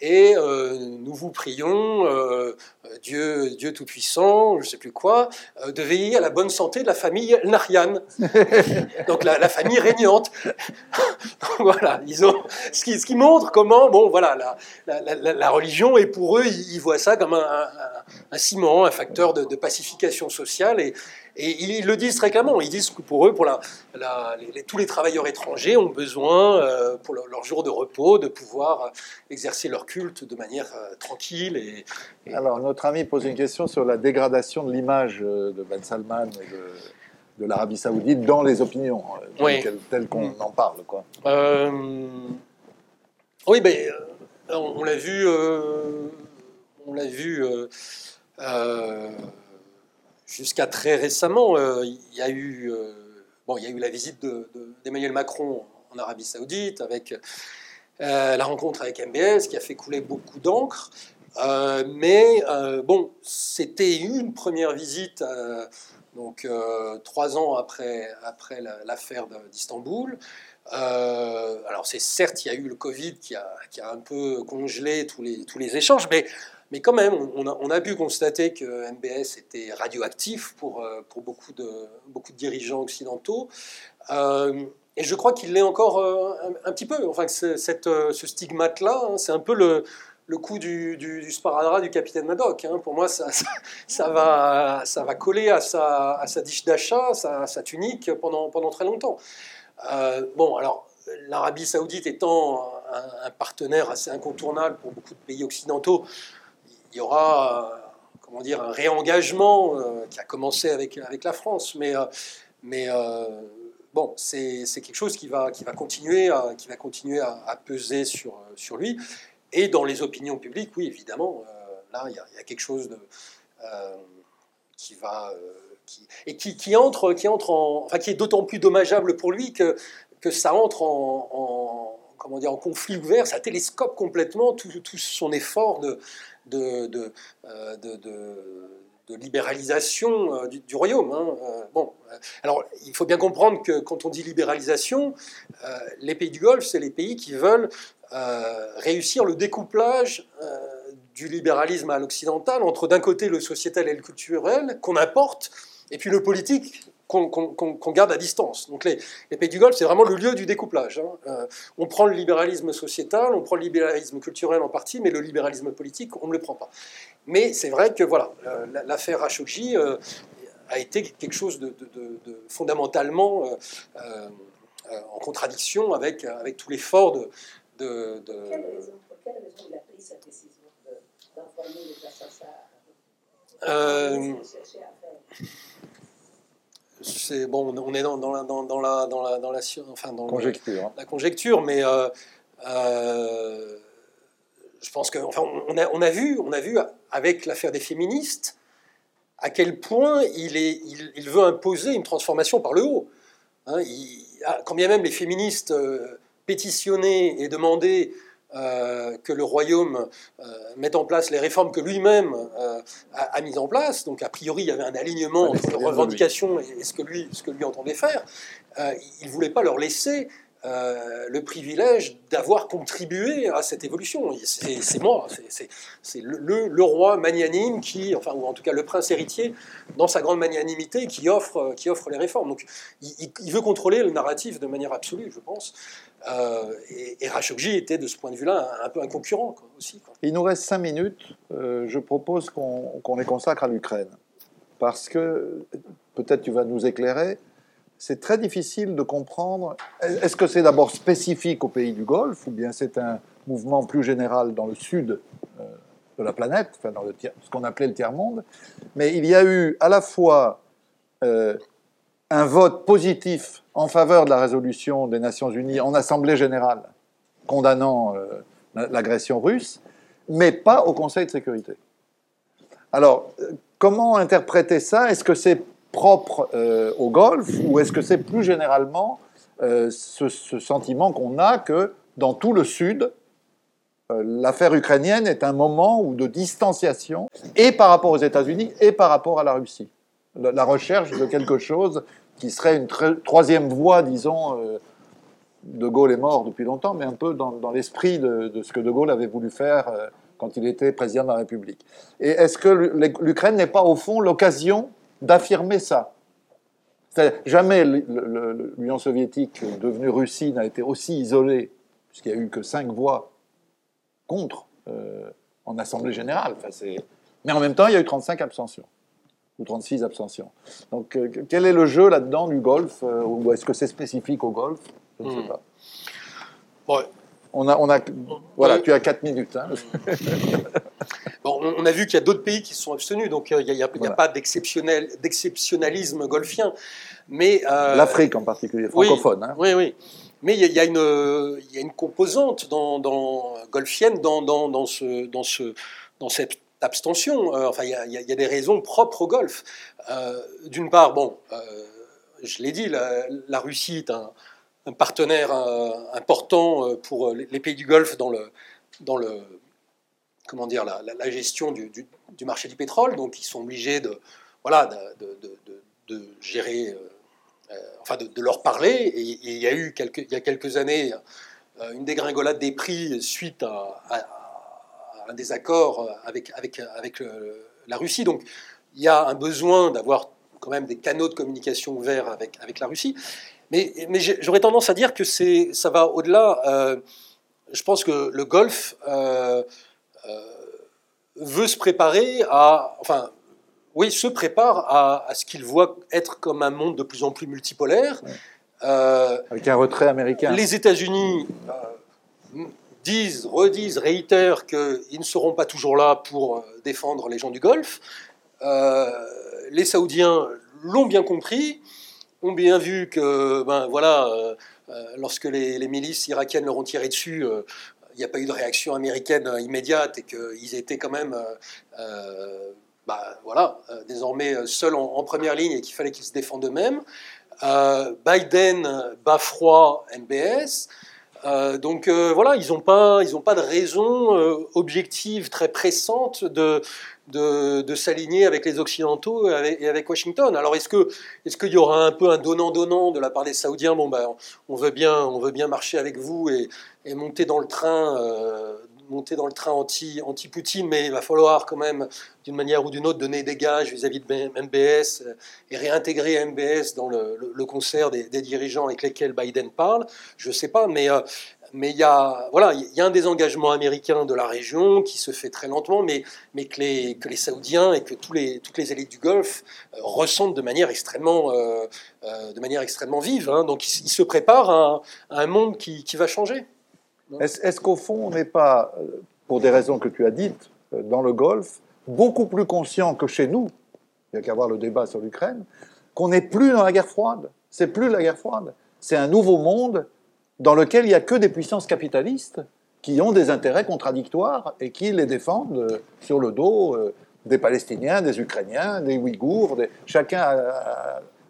et euh, nous vous prions, euh, Dieu, Dieu Tout-Puissant, je ne sais plus quoi, euh, de veiller à la bonne santé de la famille Narian. Donc la, famille régnante. voilà, ils ont, ce, qui, montre comment, bon, voilà, la, religion, et pour eux, ils, voient ça comme un, un, ciment, un facteur de, de pacification sociale. Et, et ils le disent très clairement. Ils disent que pour eux, pour la, tous les travailleurs étrangers ont besoin, euh, pour leur, jour de repos, de pouvoir exercer leur culte de manière euh, tranquille. Et, Alors, notre ami pose une question sur la dégradation de l'image euh, de Ben Salman et de, l'Arabie Saoudite dans les opinions, telles, qu'on mm. en parle. Quoi. oui, ben, on, l'a vu. on l'a vu jusqu'à très récemment, euh, il y a eu euh, bon, il eu la visite d'Emmanuel Macron en Arabie Saoudite avec euh, la rencontre avec MBS qui a fait couler beaucoup d'encre. mais bon, c'était une première visite, donc trois ans après, après l'affaire d'Istanbul. alors c'est certes, il y a eu le Covid qui a, qui a un peu congelé tous les, tous les échanges, mais mais quand même, on a, pu constater que MBS était radioactif pour, euh, beaucoup, de, dirigeants occidentaux. Euh, et je crois qu'il l'est encore euh, un, petit peu. Enfin, cette, ce stigmate-là, hein, c'est un peu le, coup du, du, sparadrap du capitaine Madoc. Hein. Pour moi, ça, va, coller à sa, à d'achat, sa, sa, tunique pendant, très longtemps. Bon, alors, l'Arabie saoudite étant un, partenaire assez incontournable pour beaucoup de pays occidentaux, il y aura comment dire, un réengagement euh, qui a commencé avec, avec la France. Mais, euh, mais bon, c'est quelque chose qui va, qui va continuer, à, qui va continuer à, peser sur, sur lui. Et dans les opinions publiques, oui, évidemment, euh, là, il y, a quelque chose euh, qui va. Euh, et qui, qui, entre, qui, entre en, enfin, qui est d'autant plus dommageable pour lui que, que ça entre en, comment dire, en conflit ouvert, ça télescope complètement tout, tout son effort de, de, de, de, libéralisation du, royaume. Hein. Bon, alors il faut bien comprendre que quand on dit libéralisation, les pays du Golfe, c'est les pays qui veulent euh, réussir le découplage euh, du libéralisme à l'occidental entre d'un côté le sociétal et le culturel qu'on importe, et puis le politique qu'on garde à distance. Donc les, pays du Golfe, c'est vraiment le lieu du découplage. Hein. Euh, on prend le libéralisme sociétal, on prend le libéralisme culturel en partie, mais le libéralisme politique, on ne le prend pas. Mais c'est vrai que voilà, l'affaire Khashoggi a été quelque chose de, fondamentalement en contradiction avec, avec tout l'effort de, de, quelle raison, pour quelle raison il a pris cette décision les assassins euh, c'est bon, on est dans, dans, la, dans, dans, la, dans la, dans la, enfin, dans conjecture. Hein. la conjecture, mais euh, euh, je pense qu'on enfin, on a, on a, vu, on a vu avec l'affaire des féministes à quel point il, est, il, il, veut imposer une transformation par le haut. Hein, il, ah, quand bien même les féministes euh, pétitionner et demander euh, que le royaume euh, mette en place les réformes que lui-même euh, a, mises en place. Donc, a priori, il y avait un alignement entre revendications et, ce, que lui, ce que lui entendait faire. il ne voulait pas leur laisser le privilège d'avoir contribué à cette évolution. C'est moi, c'est le, le, roi magnanime qui, enfin, ou en tout cas le prince héritier, dans sa grande magnanimité, qui offre, qui offre les réformes. Donc, il, il veut contrôler le narratif de manière absolue, je pense. Euh, et, et était de ce point de vue-là un, peu un concurrent aussi. Il nous reste cinq minutes. Euh, je propose qu'on les consacre à l'Ukraine. Parce que, peut-être tu vas nous éclairer, c'est très difficile de comprendre. Est-ce que c'est d'abord spécifique aux pays du Golfe ou bien c'est un mouvement plus général dans le sud euh, de la planète, enfin dans ce qu'on appelait le tiers-monde Mais il y a eu à la fois un vote positif en faveur de la résolution des Nations Unies en Assemblée générale condamnant euh, l'agression russe, mais pas au Conseil de sécurité. Alors, euh, comment interpréter ça? Est-ce que c'est propre euh, au Golfe ou est-ce que c'est plus généralement ce, sentiment qu'on a que dans tout le Sud, l'affaire ukrainienne est un moment de distanciation et par rapport aux États-Unis et par rapport à la Russie? La recherche de quelque chose qui serait une troisième voie, disons. Euh, de Gaulle est mort depuis longtemps, mais un peu dans, l'esprit de, ce que De Gaulle avait voulu faire euh, quand il était président de la République. Et est-ce que l'Ukraine n'est pas au fond l'occasion d'affirmer ça? Jamais l'Union soviétique devenue Russie n'a été aussi isolée, puisqu'il n'y a eu que cinq voix contre euh, en Assemblée générale. Mais en même temps, il y a eu 35 abstentions ou 36 abstentions. Donc, euh, quel est le jeu là-dedans du golf euh, Ou est-ce que c'est spécifique au golf? Je ne sais hmm. pas. On a, on a, voilà, tu as 4 minutes. Hein. bon, on a vu qu'il y a d'autres pays qui se sont abstenus, donc euh, il n'y a, pas d'exceptionnalisme golfien. Mais L'Afrique en particulier, francophone. Oui, hein. oui, oui. Mais il y, a, y a une composante dans, dans golfienne dans, dans, dans, ce, dans, ce, dans cette abstention. Euh, enfin, il y, a des raisons propres au Golfe. Euh, d'une part, bon, euh, je l'ai dit, la, Russie est un, partenaire important pour les, pays du Golfe dans le, dans le comment dire, la, gestion du, marché du pétrole. Donc, ils sont obligés de, voilà, de, gérer, enfin, de, leur parler. Et, il y a eu quelques, il y a quelques années une dégringolade des prix suite à un désaccord euh, avec, avec, avec la Russie. Donc il y a un besoin d'avoir quand même des canaux de communication ouverts avec, avec la Russie. Mais, mais j'aurais tendance à dire que ça va au-delà. Euh, je pense que le Golfe, euh, veut se préparer à, enfin, oui, se prépare à, ce qu'il voit être comme un monde de plus en plus multipolaire. Avec un retrait américain. Les États-Unis disent, redisent, réitèrent qu'ils ne seront pas toujours là pour défendre les gens du Golfe. les Saoudiens l'ont bien compris, ont bien vu que, ben voilà, euh, euh, lorsque les, milices irakiennes leur ont tiré dessus, euh, il n'y a pas eu de réaction américaine immédiate et qu'ils étaient quand même, bah, voilà, désormais seuls en, première ligne et qu'il fallait qu'ils se défendent eux-mêmes. Biden bat froid MBS. donc voilà, ils n'ont pas, pas de raison objective très pressante de, de, s'aligner avec les Occidentaux et avec, Washington. Alors est-ce que est-ce qu'il y aura un peu un donnant-donnant de la part des Saoudiens? Bon ben on veut bien on veut bien marcher avec vous et, monter dans le train euh, monter dans le train anti anti Poutine, mais il va falloir quand même d'une manière ou d'une autre donner des gages vis-à-vis de MBS euh, et réintégrer MBS dans le, concert des, dirigeants avec lesquels Biden parle. Je sais pas, mais euh, mais il y a, voilà, il y a un désengagement américain de la région qui se fait très lentement, mais, que, les, Saoudiens et que toutes les élites du Golfe euh, ressentent de manière extrêmement, vive. Hein. Donc ils, se préparent à, un monde qui va changer. Est-ce qu'au fond, on n'est pas, pour des raisons que tu as dites, dans le Golfe, beaucoup plus conscient que chez nous, il n'y a qu'à voir le débat sur l'Ukraine, qu'on n'est plus dans la guerre froide? C'est plus la guerre froide. C'est un nouveau monde dans lequel il n'y a que des puissances capitalistes qui ont des intérêts contradictoires et qui les défendent euh, sur le dos euh, des Palestiniens, des Ukrainiens, des Ouïghours. Chacun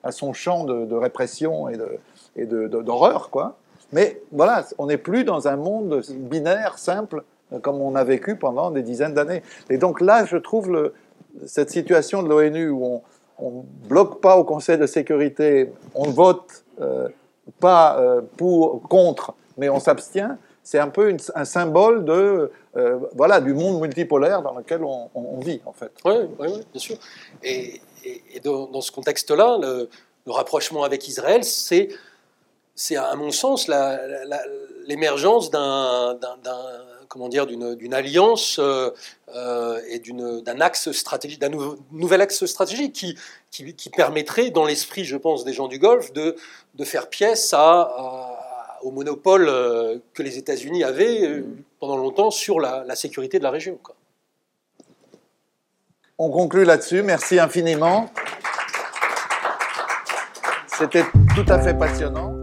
a, son champ de, répression et d'horreur, quoi. Mais voilà, on n'est plus dans un monde binaire, simple, comme on a vécu pendant des dizaines d'années. Et donc là, je trouve cette situation de l'ONU où on ne bloque pas au Conseil de sécurité, on vote euh, pas euh, pour, contre, mais on s'abstient, c'est un peu un symbole de, euh, voilà, du monde multipolaire dans lequel on, vit, en fait. Oui, bien sûr. Et, dans, ce contexte-là, le, rapprochement avec Israël, c'est, c'est à mon sens, l'émergence d'un d'une alliance euh, euh, et d'un axe stratégique, d'un nouvel axe stratégique qui, permettrait, dans l'esprit, je pense, des gens du Golfe, de, faire pièce au monopole euh, que les États-Unis avaient pendant longtemps sur la, sécurité de la région. On conclut là-dessus. Merci infiniment. C'était tout à fait passionnant.